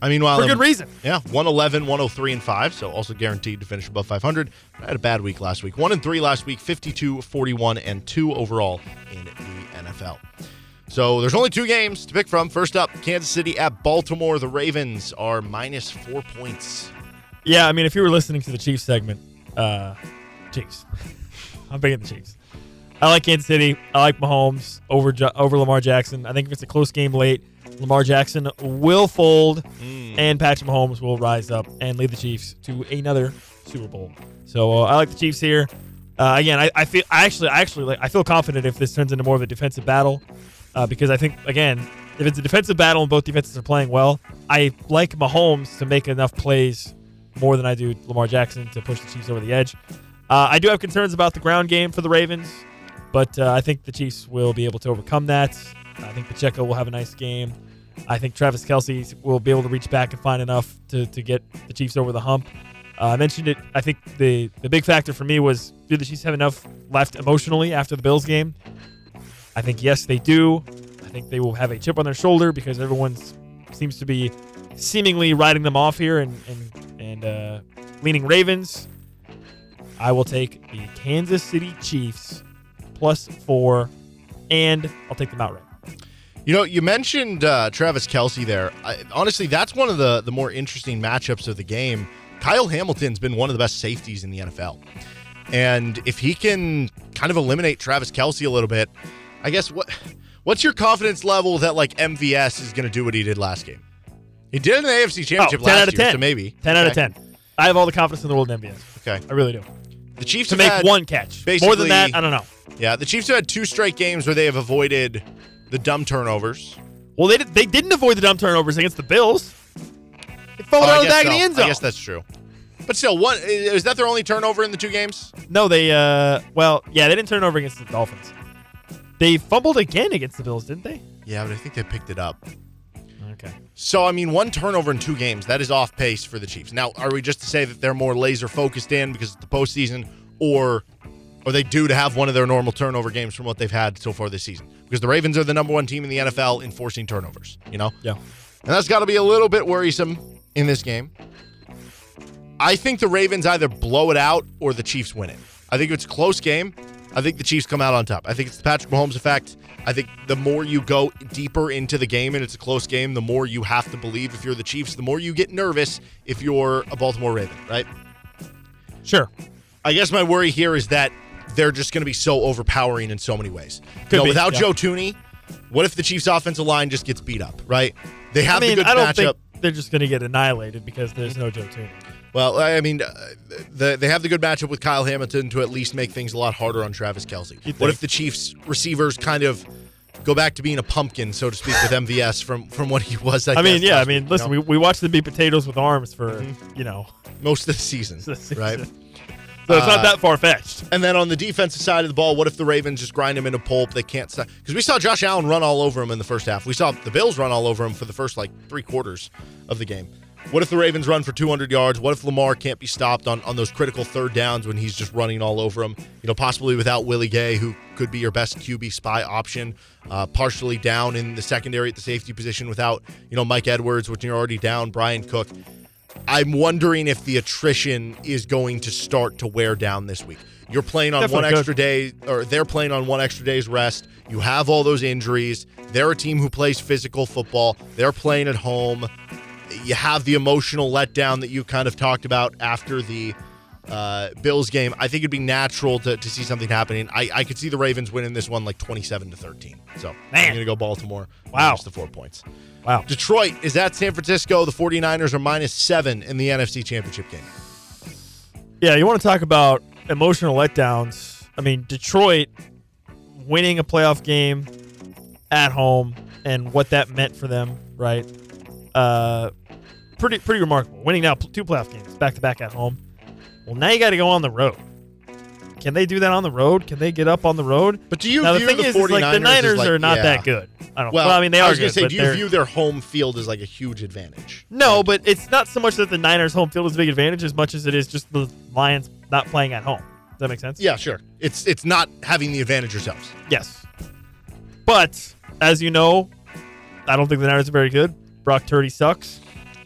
I mean, while for good reason. Yeah, 111, 103, and 5, so also guaranteed to finish above 500. I had a bad week last week. 1 and 3 last week, 52, 41, and 2 overall in the NFL. So there's only two games to pick from. First up, Kansas City at Baltimore. The Ravens are minus four points. Yeah, I mean, if you were listening to the Chiefs segment, uh, Chiefs. *laughs* I'm picking the Chiefs. I like Kansas City. I like Mahomes over over Lamar Jackson. I think if it's a close game late, Lamar Jackson will fold, and Patrick Mahomes will rise up and lead the Chiefs to another Super Bowl. So uh, I like the Chiefs here. Uh, again, I, I feel I actually I actually like I feel confident if this turns into more of a defensive battle, uh, because I think again if it's a defensive battle and both defenses are playing well, I like Mahomes to make enough plays more than I do Lamar Jackson to push the Chiefs over the edge. Uh, I do have concerns about the ground game for the Ravens, but uh, I think the Chiefs will be able to overcome that. I think Pacheco will have a nice game. I think Travis Kelce will be able to reach back and find enough to, to get the Chiefs over the hump. Uh, I mentioned it. I think the, the big factor for me was do the Chiefs have enough left emotionally after the Bills game? I think yes, they do. I think they will have a chip on their shoulder because everyone seems to be seemingly riding them off here and and and uh, leaning Ravens. I will take the Kansas City Chiefs plus four, and I'll take them outright. You know, you mentioned uh, Travis Kelce there. I, honestly, that's one of the the more interesting matchups of the game. Kyle Hamilton's been one of the best safeties in the NFL, and if he can kind of eliminate Travis Kelce a little bit, I guess what what's your confidence level that like MVS is going to do what he did last game? He did in the AFC Championship Oh, 10 last out of year, 10. so maybe 10 out of 10. I have all the confidence in the world in MVS. Okay, I really do. the Chiefs To make one catch. More than that, I don't know. Yeah, the Chiefs have had two straight games where they have avoided the dumb turnovers. Well, they, did, they didn't avoid the dumb turnovers against the Bills. They followed Oh, out of the guess back of the end zone. I guess that's true. But still, one is that their only turnover in the two games? No, they, uh, well, yeah, they didn't turn over against the Dolphins. They fumbled again against the Bills, didn't they? Yeah, but I think they picked it up. Okay. So I mean, one turnover in two games that is off pace for the Chiefs. Now, are we just to say that they're more laser focused in because it's the postseason, or are they due to have one of their normal turnover games from what they've had so far this season? Because the Ravens are the number one team in the NFL in forcing turnovers. You know, Yeah. and that's got to be a little bit worrisome in this game. I think the Ravens either blow it out or the Chiefs win it. I think if it's a close game, I think the Chiefs come out on top. I think it's the Patrick Mahomes effect. I think the more you go deeper into the game and it's a close game, the more you have to believe if you're the Chiefs, the more you get nervous if you're a Baltimore Raven, right? Sure. I guess my worry here is that they're just going to be so overpowering in so many ways. You know, be, without yeah. Joe Thuney, what if the Chiefs' offensive line just gets beat up, right? They have I mean, the good I don't matchup. think they're just going to get annihilated because there's no Joe Thuney. Well, I mean, uh, the, they have the good matchup with Kyle Hamilton to at least make things a lot harder on Travis Kelce. What if the Chiefs receivers kind of go back to being a pumpkin, so to speak, with MVS from from what he was? I, I mean, yeah, I mean, listen, you we, we watched them beat potatoes with arms for, you know, know? most of the *laughs* season, the season. right? So it's not Uh, that far fetched. And then on the defensive side of the ball, what if the Ravens just grind him into pulp? They can't stop because we saw Josh Allen run all over him in the first half. We saw the Bills run all over him for the first like three quarters of the game. What if the Ravens run for 200 yards? What if Lamar can't be stopped on, on those critical third downs when he's just running all over them? You know, possibly without Willie Gay, who could be your best QB spy option, uh, partially down in the secondary at the safety position without, you know, Mike Edwards, which you're already down, Bryan Cook. I'm wondering if the attrition is going to start to wear down this week. You're playing on Definitely one extra day, or they're playing on one extra day's rest. You have all those injuries. They're a team who plays physical football. They're playing at home. You have the emotional letdown that you kind of talked about after the uh, Bills game. I think it'd be natural to, to see something happening. I, I could see the Ravens winning this one like 27 to 13. So I'm going to go Baltimore. Wow. minus the four points. Wow. Detroit is at San Francisco. The 49ers are minus seven in the NFC Championship game. Yeah, you want to talk about emotional letdowns. I mean, Detroit winning a playoff game at home and what that meant for them, right? Uh, pretty pretty remarkable. Winning now two playoff games back to back at home. Well, now you got to go on the road. Can they do that on the road? Can they get up on the road? But do you now the thing the is, is, 49ers like the Niners like, are not yeah. that good. I don't. Well, Well, I mean they I are was going good. to say, but do you view their home field as like a huge advantage? No, but it's not so much that the Niners' home field is a big advantage as much as it is just the Lions not playing at home. Does that make sense? Yeah, sure. It's it's not having the advantage yourselves. Yes. But as you know, I don't think the Niners are very good. Brock Turdy sucks.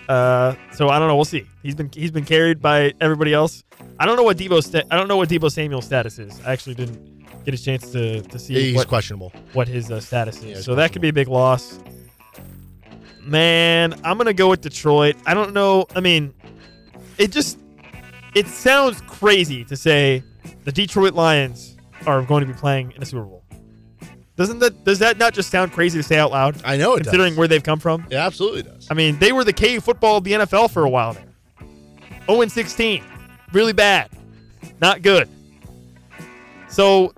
Uh, so I don't know. We'll see. He's been he's been carried by everybody else. I don't know what Deebo sta- I don't know what Deebo Samuel's status is. I actually didn't get a chance to to see He's what, questionable. what his uh, status is. Yeah, so that could be a big loss. Man, I'm gonna go with Detroit. I don't know. I mean, it just it sounds crazy to say the Detroit Lions are going to be playing in a Super Bowl. Doesn't that does that not just sound crazy to say out loud? I know it considering does. where they've come from. It absolutely does. I mean, they were the KU football of the NFL for a while there. 0 16. Really bad. Not good. So,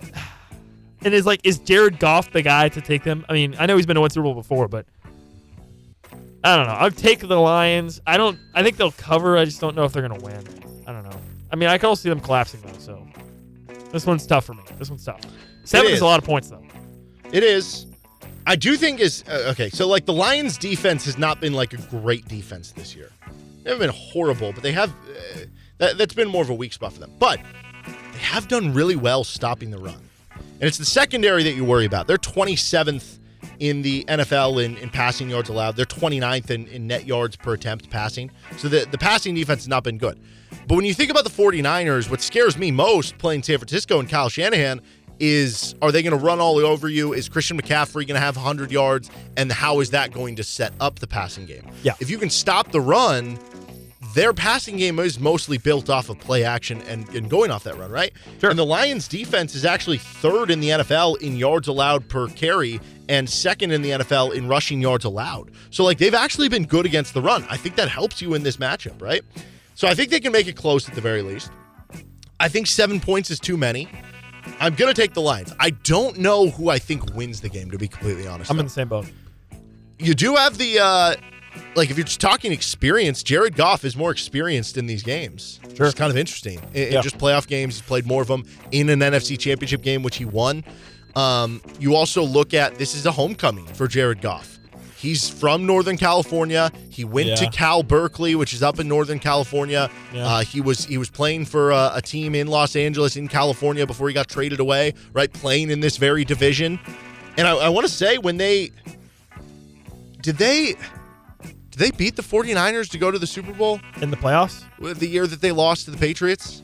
and is like, is Jared Goff the guy to take them? I mean, I know he's been to one Super Bowl before, but I don't know. I'll take the Lions. I don't, I think they'll cover. I just don't know if they're going to win. I don't know. I mean, I can also see them collapsing, though, so this one's tough for me. This one's tough. Seven is is. a lot of points, though. It is. I do think is uh, okay. So like the Lions' defense has not been like a great defense this year. They haven't been horrible, but they have. Uh, that, that's been more of a weak spot for them. But they have done really well stopping the run. And it's the secondary that you worry about. They're 27th in the NFL in, in passing yards allowed. They're 29th in, in net yards per attempt passing. So the, the passing defense has not been good. But when you think about the 49ers, what scares me most playing San Francisco and Kyle Shanahan is are they going to run all over you? Is Christian McCaffrey going to have 100 yards? And how is that going to set up the passing game? Yeah. If you can stop the run, their passing game is mostly built off of play action and, and going off that run, right? Sure. And the Lions defense is actually third in the NFL in yards allowed per carry and second in the NFL in rushing yards allowed. So like they've actually been good against the run. I think that helps you in this matchup, right? So I think they can make it close at the very least. I think seven points is too many. I'm gonna take the Lions. I don't know who I think wins the game, to be completely honest. I'm though in the same boat. you do have the uh like if you're just talking experience, Jared Goff is more experienced in these games. Sure. It's kind of interesting. In, in Yeah. just playoff games, he's played more of them in an NFC championship game, which he won. Um, you also look at this is a homecoming for Jared Goff. He's from Northern California. He went Yeah. to Cal Berkeley, which is up in Northern California. Yeah. Uh, he was he was playing for a, a team in Los Angeles, in California, before he got traded away. Right, playing in this very division. And I, I want to say when they did they did they beat the 49ers to go to the Super Bowl In the playoffs? the year that they lost to the Patriots?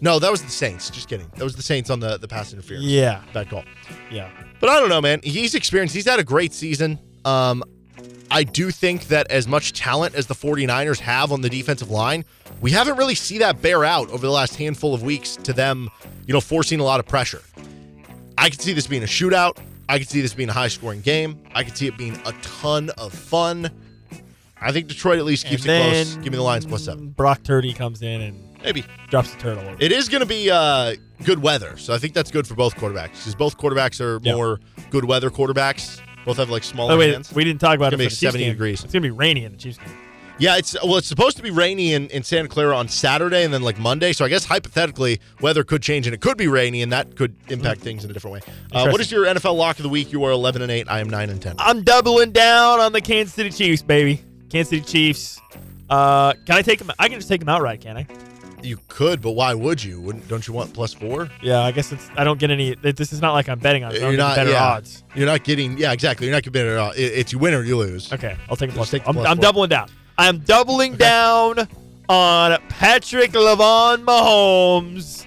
No, that was the Saints. Just kidding. That was the Saints on the the pass interference. Yeah. Bad call. Yeah. But I don't know, man. He's experienced. He's had a great season. Um, I do think that as much talent as the 49ers have on the defensive line, we haven't really see that bear out over the last handful of weeks to them, you know, forcing a lot of pressure. I could see this being a shootout. I could see this being a high scoring game. I could see it being a ton of fun. I think Detroit at least keeps it close. Give me the Lions plus seven. Brock Turdy comes in and Maybe. drops the turtle. It is going to be uh, good weather, so I think that's good for both quarterbacks because both quarterbacks are Yeah. more good weather quarterbacks. Both have like smaller the way, hands. we didn't talk about It's it. be the Chiefs 70 game. degrees. It's gonna be rainy in the Chiefs game. Yeah, it's well, it's supposed to be rainy in, in Santa Clara on Saturday and then like Monday. So I guess hypothetically, weather could change and it could be rainy, and that could impact things in a different way. Uh, what is your NFL lock of the week? You are eleven and eight. I am nine and ten. I'm doubling down on the Kansas City Chiefs, baby. Kansas City Chiefs. Uh, can I take them? I can just take them outright, can I? You could, but why would you? Wouldn't don't you want plus four? Yeah, I guess it's. I don't get any. This is not like I'm betting on. it. You're not better yeah. odds. You're not getting yeah exactly. You're not getting it at all. It- it's you win or you lose. Okay, I'll take a plus. take the I'm, plus I'm doubling down. I'm doubling down on Patrick Lavon Mahomes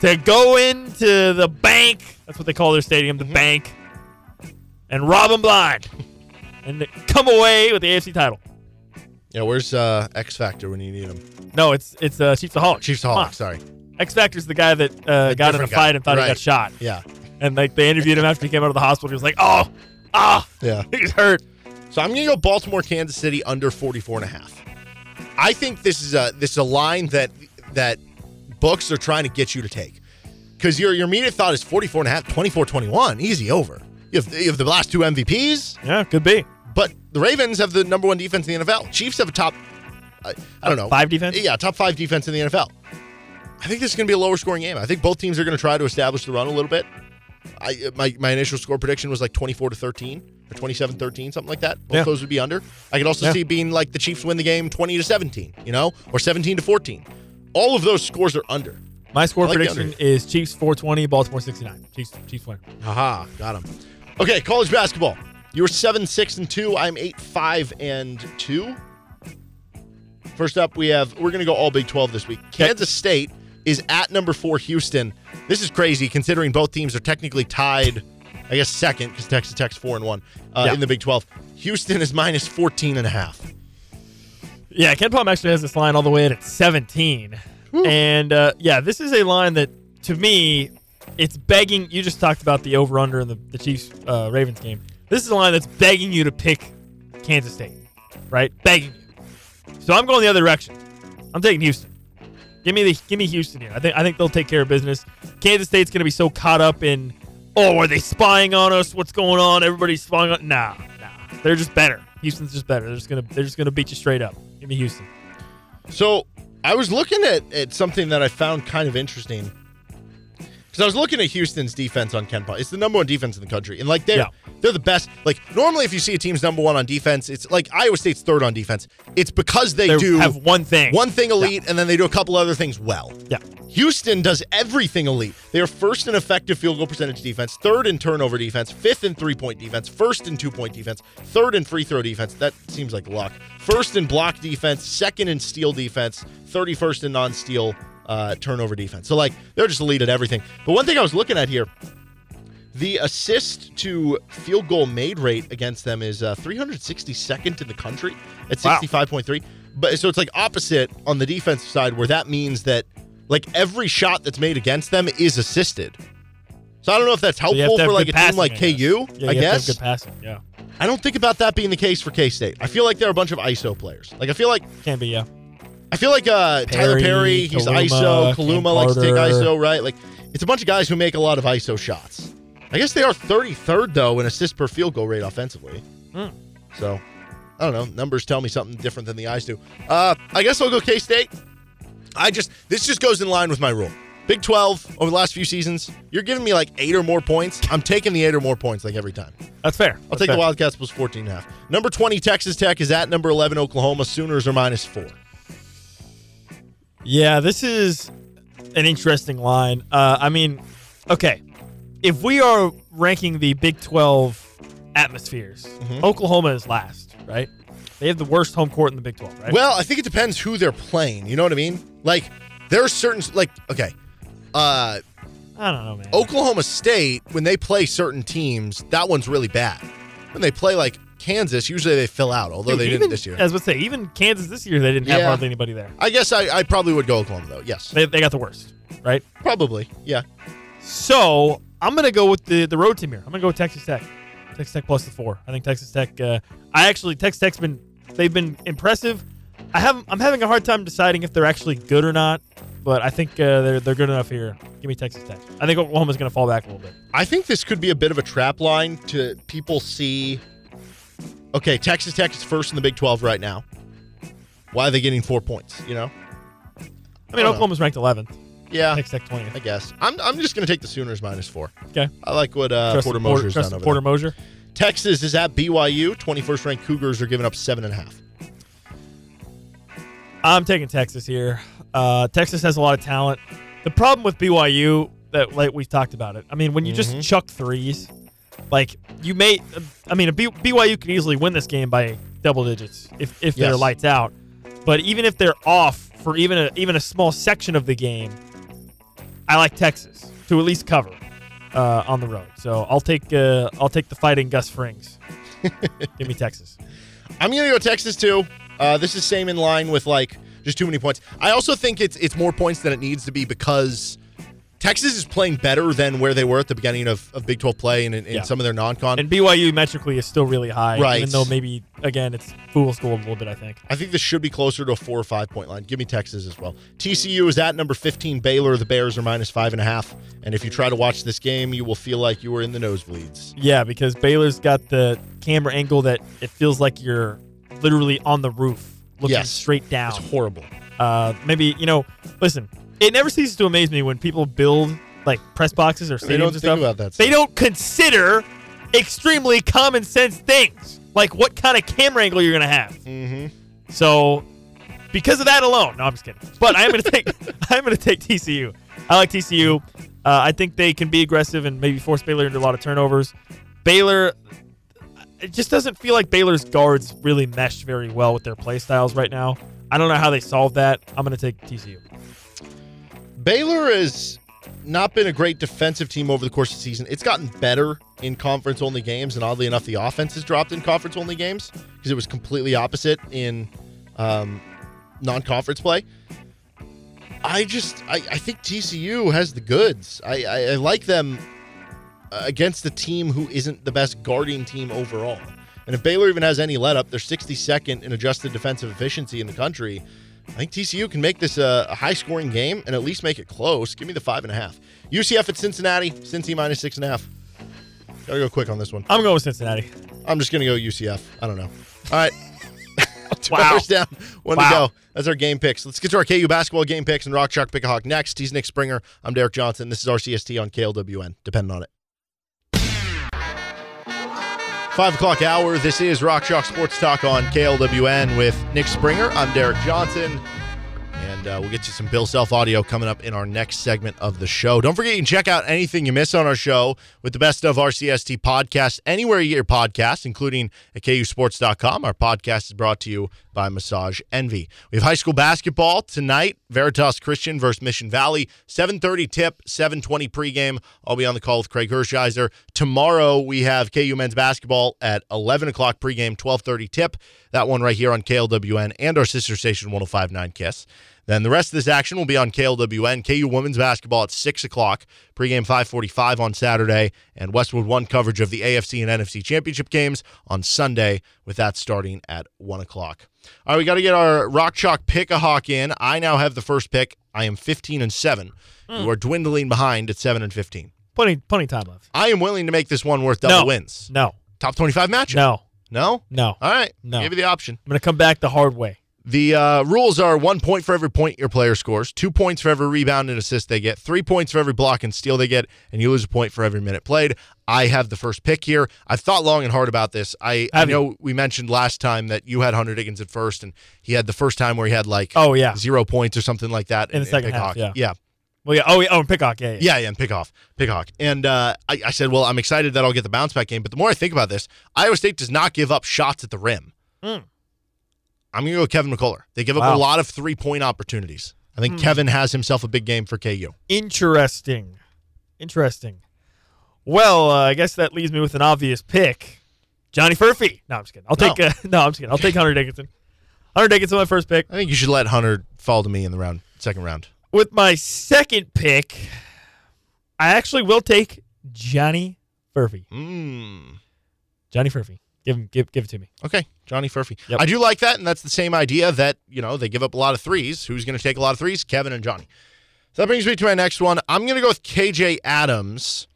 to go into the bank. That's what they call their stadium, Mm-hmm. the bank, and rob them blind, and come away with the AFC title. Yeah, where's uh, X Factor when you need him? No, it's it's uh, Chiefs the Hawk. Chiefs on. Sorry. X Factor's the guy that uh, got in a guy. fight and thought he got shot, Yeah. and like they interviewed him after he came out of the hospital. He was like, "Oh, ah, Yeah. *laughs* he's hurt." So I'm to go Baltimore, Kansas City under 44 and a half. I think this is a this is a line that that books are trying to get you to take. Cuz your your immediate thought is 44 and a half, 24-21, easy over. You have, you have the last two MVPs, Yeah, could be. But the Ravens have the number 1 defense in the NFL. Chiefs have a top I, I don't know. Five defense? Yeah, top 5 defense in the NFL. I think this is going to be a lower scoring game. I think both teams are going to try to establish the run a little bit. I uh, my, my initial score prediction was like 24 to 13 or 27 13 something like that. Both Yeah. those would be under. I could also Yeah. see being like the Chiefs win the game 20 to 17, you know, or 17 to 14. All of those scores are under. My score like prediction is Chiefs 420, Baltimore 69. Chiefs, Chiefs win. Haha, got him. Okay, college basketball. You were 7 6 and 2. I'm 8 5 and 2. First up, we have we're going to go all Big 12 this week. Kansas State is at number 4 Houston. This is crazy considering both teams are technically tied I guess second cuz Texas Tech's 4 and 1 uh, Yeah. in the Big 12. Houston is minus 14 and a half. Yeah, KenPom actually has this line all the way at 17. And uh, yeah, this is a line that, to me, it's begging. You just talked about the over under in the, the Chiefs uh, Ravens game. This is a line that's begging you to pick Kansas State, right? Begging you. So I'm going the other direction. I'm taking Houston. Give me the give me Houston here. I think I think they'll take care of business. Kansas State's going to be so caught up in, oh, are they spying on us? What's going on? Everybody's spying on. Nah, nah. They're just better. Houston's just better. They're just gonna they're just gonna beat you straight up. Give me Houston. So I was looking at, at something that I found kind of interesting. Because I was looking at Houston's defense on KenPom. It's the number one defense in the country, and like they're Yeah. they're the best. Like normally, if you see a team's number one on defense, it's like Iowa State's third on defense. It's because they They do have one thing. one thing elite, and then they do a couple other things well. Yeah. Houston does everything elite. They are first in effective field goal percentage defense, third in turnover defense, fifth in three point defense, first in two point defense, third in free throw defense. That seems like luck. First in block defense, second in steal defense, 31st in non steal uh, turnover defense. So, like, they're just elite at everything. But one thing I was looking at here, the assist to field goal made rate against them is uh, 362nd in the country at Wow. 65.3. But so it's like opposite on the defensive side, where that means that like every shot that's made against them is assisted. So I don't know if that's So helpful have for like a good team passing, like I KU. Yeah, I guess good passing. Yeah, I don't think about that being the case for K State. I feel like they're a bunch of ISO players. Like I feel like can be. Yeah, I feel like uh, Tylor Perry, Perry, he's Kaluma, ISO. Cam Kaluma likes to take ISO, right? Like it's a bunch of guys who make a lot of ISO shots. I guess they are 33rd though in assist per field goal rate offensively. Hmm. So I don't know. Numbers tell me something different than the eyes do. Uh, I guess I'll go K State. I just this just goes in line with my rule. Big 12 over the last few seasons, you're giving me like eight or more points. I'm taking the eight or more points like every time. that's fair. I'll take the Wildcats plus 14 and a half. Number 20, Texas Tech is at number 11, Oklahoma. Sooners are minus four. Yeah, this is an interesting line. Uh, I mean, okay, if we are ranking the Big 12 atmospheres, Mm-hmm. Oklahoma is last, right? They have the worst home court in the Big 12, right? Well, I think it depends who they're playing. You know what I mean? Like, there are certain, like, okay, uh, I don't know, man. Oklahoma State, when they play certain teams, that one's really bad. When they play, like, Kansas, usually they fill out, although Dude, they even, didn't this year. As would say, even Kansas this year, they didn't have Yeah. hardly anybody there. I guess I, I probably would go Oklahoma, though. Yes. They, they got the worst, right? Probably. Yeah. So I'm gonna go with the the road team here. I'm gonna go with Texas Tech. Texas Tech plus the four. I think Texas Tech. Uh, I actually Texas Tech's been they've been impressive. I have I'm having a hard time deciding if they're actually good or not, but I think uh, they're they're good enough here. Give me Texas Tech. I think Oklahoma's gonna fall back a little bit. I think this could be a bit of a trap line to people see. Okay, Texas Tech is first in the Big 12 right now. Why are they getting four points? You know? I mean. Oklahoma's ranked 11th. Yeah, Texas Tech 20th. I guess. I'm, I'm just going to take the Sooners minus four. Okay. I like what uh, Porter Moser's trust done over Porter there. Mosier. Texas is at BYU. 21st ranked Cougars are giving up seven and a half. I'm taking Texas here. Uh, Texas has a lot of talent. The problem with BYU that like we've talked about it. I mean, when you Mm-hmm. just chuck threes, like you may. I mean, a B, BYU could easily win this game by double digits if if they're lights out. But even if they're off for even a even a small section of the game, I like Texas to at least cover uh, on the road. So I'll take uh, I'll take the fighting Gus Frings. *laughs* Give me Texas. I'm going to go Texas too. Uh, this is same in line with like just too many points. I also think it's it's more points than it needs to be because Texas is playing better than where they were at the beginning of, of Big 12 play and in, in Yeah. some of their non-con. And BYU metrically is still really high, Right. even though maybe again it's fool's gold a little bit. I think. I think this should be closer to a four or five point line. Give me Texas as well. TCU is at number 15. Baylor, the Bears are minus five and a half. And if you try to watch this game, you will feel like you were in the nosebleeds. Yeah, because Baylor's got the camera angle that it feels like you're literally on the roof looking Yes. straight down. It's horrible. Uh, maybe you know, listen, it never ceases to amaze me when people build like press boxes or stadiums They don't and think stuff. about that They stuff. don't consider extremely common sense things like what kind of camera angle you're gonna have. Mm-hmm. So, because of that alone, no, I'm just kidding. But I'm gonna *laughs* take I'm gonna take TCU. I like TCU. Uh, I think they can be aggressive and maybe force Baylor into a lot of turnovers. Baylor, it just doesn't feel like Baylor's guards really mesh very well with their play styles right now. I don't know how they solve that. I'm gonna take TCU. Baylor has not been a great defensive team over the course of the season. It's gotten better in conference only games, and oddly enough, the offense has dropped in conference only games because it was completely opposite in um, non conference play. I just, I, I think TCU has the goods. I, I, I like them uh, against a team who isn't the best guarding team overall. And if Baylor even has any let up, they're 62nd in adjusted defensive efficiency in the country. I think TCU can make this a, a high scoring game and at least make it close. Give me the five and a half. UCF at Cincinnati, Cincy minus six and a half. Gotta go quick on this one. I'm going with Cincinnati. I'm just gonna go UCF. I don't know. All right. *laughs* Two Wow. hours down, one Wow. to go. That's our game picks. Let's get to our KU basketball game picks and Rock Chalk Pick a Hawk next. He's Nick Springer. I'm Derek Johnson. This is RCST on KLWN. Depending on it. Five o'clock hour. This is Rock Chalk Sports Talk on KLWN with Nick Springer. I'm Derek Johnson. And uh, we'll get you some Bill Self audio coming up in our next segment of the show. Don't forget, you can check out anything you miss on our show with the best of RCST podcast anywhere you get your podcasts, including at KUSports.com. Our podcast is brought to you by Massage Envy. We have high school basketball tonight. Veritas Christian versus Mission Valley. 7:30 tip, 7:20 pregame. I'll be on the call with Craig Hershiser. Tomorrow we have KU men's basketball at 11 o'clock pregame, 12:30 tip. That one right here on KLWN and our sister station 105.9 Kiss. Then the rest of this action will be on KLWN. KU women's basketball at 6 o'clock, pregame 545 on Saturday, and Westwood One coverage of the AFC and NFC championship games on Sunday, with that starting at 1 o'clock. All right, we got to get our Rock Chalk pick a hawk in. I now have the first pick. I am 15 and 7. You hmm. are dwindling behind at 7 and 15. Plenty, plenty time left. I am willing to make this one worth double No. wins. No, Top 25 matchup. no, No? no. All right. No. Give you the option. I'm gonna come back the hard way. The uh, rules are one point for every point your player scores, two points for every rebound and assist they get, three points for every block and steal they get, and you lose a point for every minute played. I have the first pick here. I've thought long and hard about this. I, I you? know we mentioned last time that you had Hunter Diggins at first, and he had the first time where he had like Oh yeah. zero points or something like that In the second half, yeah. yeah, Well, yeah. Oh, yeah. Oh, and. Yeah, yeah. yeah, yeah, and pick off, pick hawk. And uh, I, I said, well, I'm excited that I'll get the bounce back game. But the more I think about this, Iowa State does not give up shots at the rim. Mm. I'm going to go with Kevin McCullar. They give up Wow. a lot of three point opportunities. I think Kevin has himself a big game for KU. Interesting. Interesting. Well, uh, I guess that leaves me with an obvious pick. Johnny Furphy. No, I'm just kidding. I'll take. No. Uh, *laughs* no, I'm just kidding. I'll take Hunter Dickinson. Hunter Dickinson, my first pick. I think you should let Hunter fall to me in the round, second round. With my second pick, I actually will take Johnny Furphy. Mm. Johnny Furphy. Give him. Give. Give it to me. Okay, Johnny Furphy. Yep. I do like that, and that's the same idea that you know they give up a lot of threes. Who's going to take a lot of threes? Kevin and Johnny. So that brings me to my next one. I'm going to go with KJ Adams.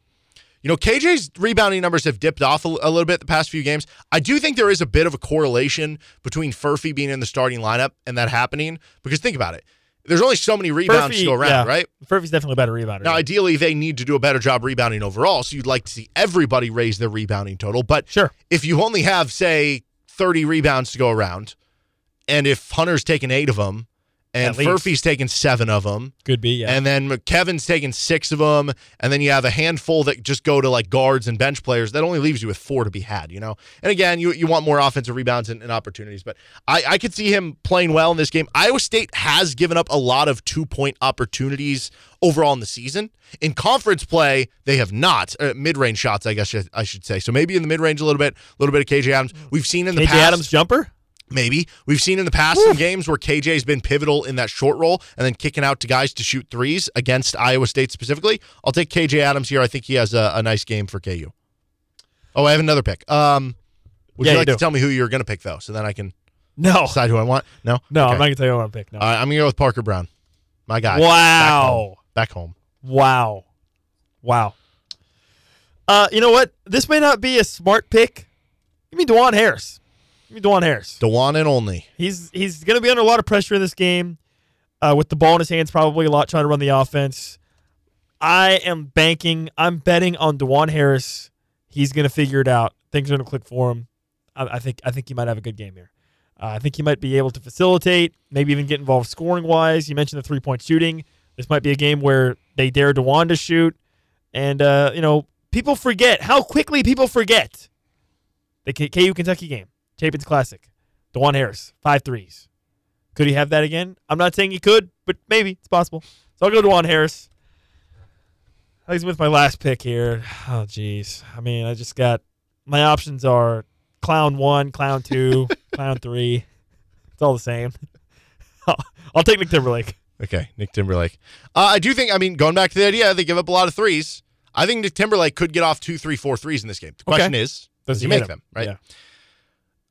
You know, KJ's rebounding numbers have dipped off a, a little bit the past few games. I do think there is a bit of a correlation between Furphy being in the starting lineup and that happening. Because think about it, there's only so many rebounds to Furphy, go around, yeah. right? Furphy's definitely a better rebounder. Now, ideally, they need to do a better job rebounding overall. So you'd like to see everybody raise their rebounding total. But Sure. if you only have, say, 30 rebounds to go around, and if Hunter's taking eight of them, and. Furphy's taking seven of them, Could be. Yeah. and then Kevin's taken six of them, and then you have a handful that just go to like guards and bench players, that only leaves you with four to be had, you know? And again, you, you want more offensive rebounds and, and opportunities, but I, I could see him playing well in this game. Iowa State has given up a lot of two point opportunities overall in the season. In conference play, they have not. Uh, mid range shots, I guess I should say. So maybe in the mid range a little bit, a little bit of KJ Adams. We've seen in the KJ past. Adams jumper. Maybe. We've seen in the past some games where KJ's been pivotal in that short role and then kicking out to guys to shoot threes against Iowa State specifically. I'll take KJ Adams here. I think he has a, a nice game for KU. Oh, I have another pick. Um, would Yeah, you you like to tell me who you're going to pick, though, so then I can No. decide who I want? No? No, Okay. I'm not gonna tell you what I'm pick. No. Right, I'm going to go with Parker Braun. My guy. wow. Back home. Wow. Wow. Uh, you know what? This may not be a smart pick. Give me Dajuan Harris. Dajuan Harris. Dajuan and only. He's he's going to be under a lot of pressure in this game, uh, with the ball in his hands, probably a lot trying to run the offense. I am banking. I'm betting on Dajuan Harris. He's going to figure it out. Things are going to click for him. I, I think I think he might have a good game here. Uh, I think he might be able to facilitate, maybe even get involved scoring wise. You mentioned the three point shooting. This might be a game where they dare Dajuan to shoot, and uh, you know people forget how quickly people forget the K- KU Kentucky game, Champions Classic. Dajuan Harris, five threes. Could he have that again? I'm not saying he could, but maybe it's possible. So I'll go Dajuan Harris. He's with my last pick here. Oh, jeez. I mean, I just got my options are clown one, clown two, *laughs* clown three. It's all the same. I'll, *laughs* I'll take Nick Timberlake. Okay, Nick Timberlake. Uh, I do think, I mean, going back to the idea, they give up a lot of threes. I think Nick Timberlake could get off two, three, four threes in this game. The question is, does, he, hit make him? them, right? Yeah.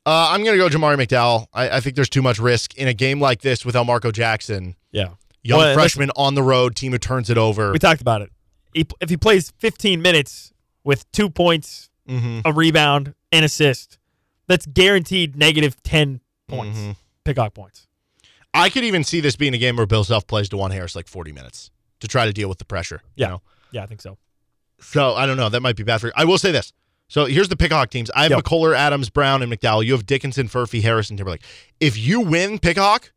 Uh, I'm going to go Jamari McDowell. I, I think there's too much risk in a game like this without Marco Jackson. Yeah. Young Well, freshman on the road, team who turns it over. We talked about it. He, if he plays 15 minutes with two points, Mhm. a rebound, and assist, that's guaranteed negative 10 points. Mhm. Pickock points. I could even see this being a game where Bill Self plays Dajuan Harris like 40 minutes to try to deal with the pressure. Yeah. You know? Yeah, I think so. So I don't know. That might be bad for you. I will say this. So here's the Pickhawk teams. I have Yep. McCullar, Adams, Brown, and McDowell. You have Dickinson, Furphy, Harris, and Timberlake. If you win Pickhawk,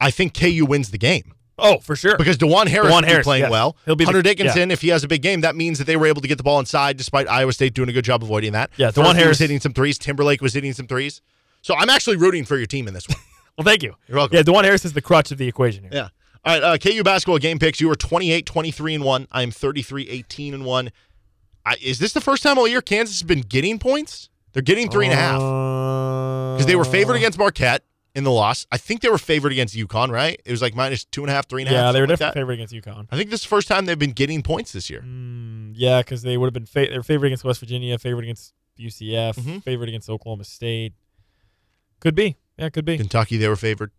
I think KU wins the game Oh, for sure. because Dajuan Harris Dajuan Harris, playing yes. well. He'll be the- Hunter Dickinson, if he has a big game, that means that they were able to get the ball inside despite Iowa State doing a good job avoiding that. Yeah, Furphy Dajuan Harris- was hitting some threes. Timberlake was hitting some threes. So I'm actually rooting for your team in this one. *laughs* well, thank you. You're welcome. Yeah, Dajuan Harris is the crutch of the equation here. Yeah. All right, uh, KU basketball game picks. You are 28, 23 and 1. I'm 33, 18 and 1. I, is this the first time all year Kansas has been getting points? They're getting three and a half because they were favored against Marquette in the loss. I think they were favored against UConn, right? It was like minus two and a half, three and a half. Yeah, they were something like definitely favored against UConn. I think this is the first time they've been getting points this year. Mm, yeah, because they would have been fa- they were favored against West Virginia, favored against UCF, Mhm. favored against Oklahoma State. Could be. Yeah, could be. Kentucky, they were favored.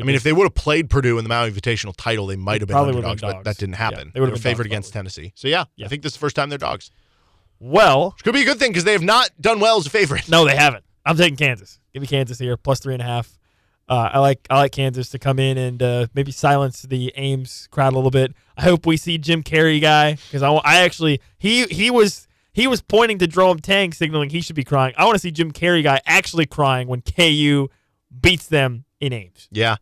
I mean, if they would have played Purdue in the Mountain Invitational title, they might have been underdogs, been but that didn't happen. they they would've were been favored dogs, against probably. Tennessee. So yeah, Yeah. I think this is the first time they're dogs. well, Which could be a good thing because they have not done well as a favorite. no, they haven't. I'm taking Kansas. Give me Kansas here, plus three and a half. Uh, I like I like Kansas to come in and uh, maybe silence the Ames crowd a little bit. I hope we see Jim Carrey guy because I, I actually he he was he was pointing to Jerome Tang, signaling he should be crying. I want to see Jim Carrey guy actually crying when KU beats them in Ames. Yeah.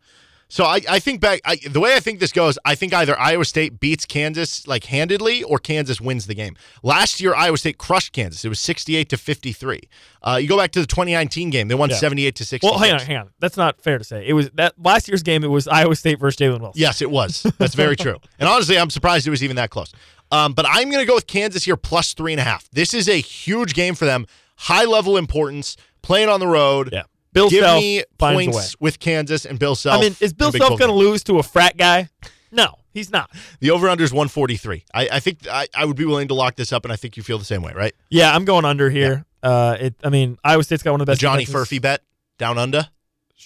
So I, I think back I, the way I think this goes, I think either Iowa State beats Kansas like handedly or Kansas wins the game. Last year Iowa State crushed Kansas. It was 68 to 53. Uh, you go back to the 2019 game, they won Yeah. 78 to 60. Well, hang on, hang on. That's not fair to say. It was that last year's game. It was Iowa State versus Jalen Wilson. Yes, it was. That's very true. *laughs* And honestly, I'm surprised it was even that close. Um, but I'm going to go with Kansas here plus three and a half. This is a huge game for them. High level importance. Playing on the road. Yeah. Bill Give Self me finds a way. points with Kansas and Bill Self. I mean, is Bill Self going to lose to a frat guy? No, he's not. The over under is 143. I, I think I, I would be willing to lock this up, and I think you feel the same way, right? Yeah, I'm going under here. Uh, it. I mean, Iowa State's got one of the The best. Johnny defenses. Furphy bet down under.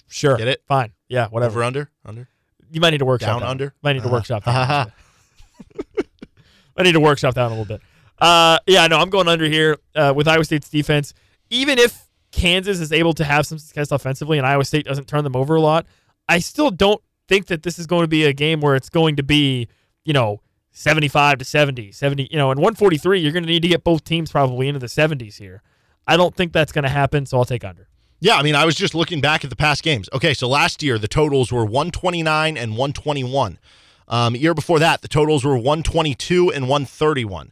Sure. Get it? Fine. Yeah. Whatever. Over under under. You might need to workshop Down that. under? Might need to Uh, workshop that. *laughs* I need to workshop that a little bit. Uh, yeah, no, I'm going under here uh, with Iowa State's defense. Even if Kansas is able to have some success offensively and Iowa State doesn't turn them over a lot, I still don't think that this is going to be a game where it's going to be, you know, 75 to 70, 70, you know, and 143, you're going to need to get both teams probably into the 70s here. I don't think that's going to happen, so I'll take under. Yeah, I mean, I was just looking back at the past games. Okay, so last year the totals were 129 and 121. Um, year before that, the totals were 122 and 131.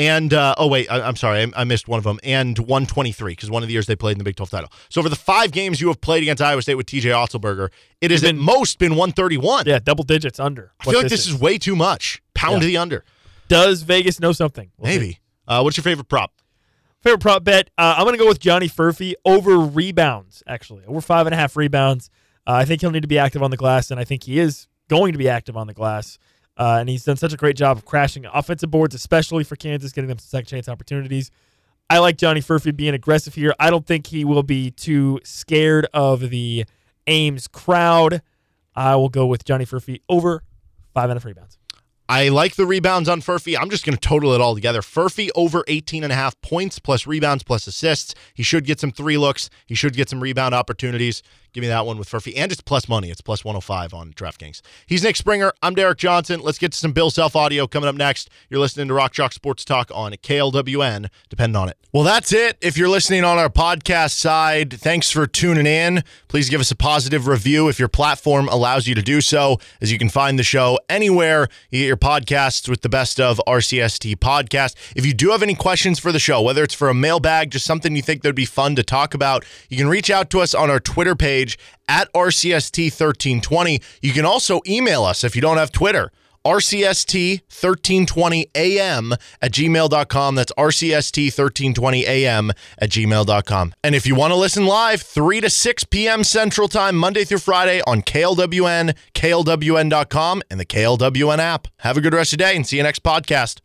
And uh, oh wait, I, I'm sorry, I, I missed one of them. And 123 because one of the years they played in the Big 12 title. So for the five games you have played against Iowa State with T.J. Otzelberger, it has at most been 131. Yeah, double digits under. I feel like this is. way too much. Pound Yeah. the under, Does Vegas know something? We'll maybe. Uh, what's your favorite prop? Favorite prop bet? Uh, I'm going to go with Johnny Furphy over rebounds, actually. Over five and a half rebounds. Uh, I think he'll need to be active on the glass, and I think he is going to be active on the glass. Uh, and he's done such a great job of crashing offensive boards, especially for Kansas, getting them some second chance opportunities. I like Johnny Furphy being aggressive here. I don't think he will be too scared of the Ames crowd. I will go with Johnny Furphy over five and a half rebounds. I like the rebounds on Furphy. I'm just going to total it all together. Furphy over 18 and a half points plus rebounds plus assists. He should get some three looks. He should get some rebound opportunities. Give me that one with Furphy. And it's plus money. It's plus 105 on DraftKings. He's Nick Springer. I'm Derek Johnson. Let's get to some Bill Self audio coming up next. You're listening to Rock Chalk Sports Talk on KLWN. Depend on it. Well, that's it. If you're listening on our podcast side, thanks for tuning in. Please give us a positive review if your platform allows you to do so, as you can find the show anywhere you get your podcasts with the best of RCST podcast. If you do have any questions for the show, whether it's for a mailbag, just something you think that'd be fun to talk about, you can reach out to us on our Twitter page at RCST1320. You can also email us if you don't have Twitter. RCST1320AM at gmail.com. That's RCST1320AM at gmail.com. And if you want to listen live, 3 to 6 p.m. Central Time, Monday through Friday on KLWN, KLWN.com, and the KLWN app. Have a good rest of the day and see you next podcast.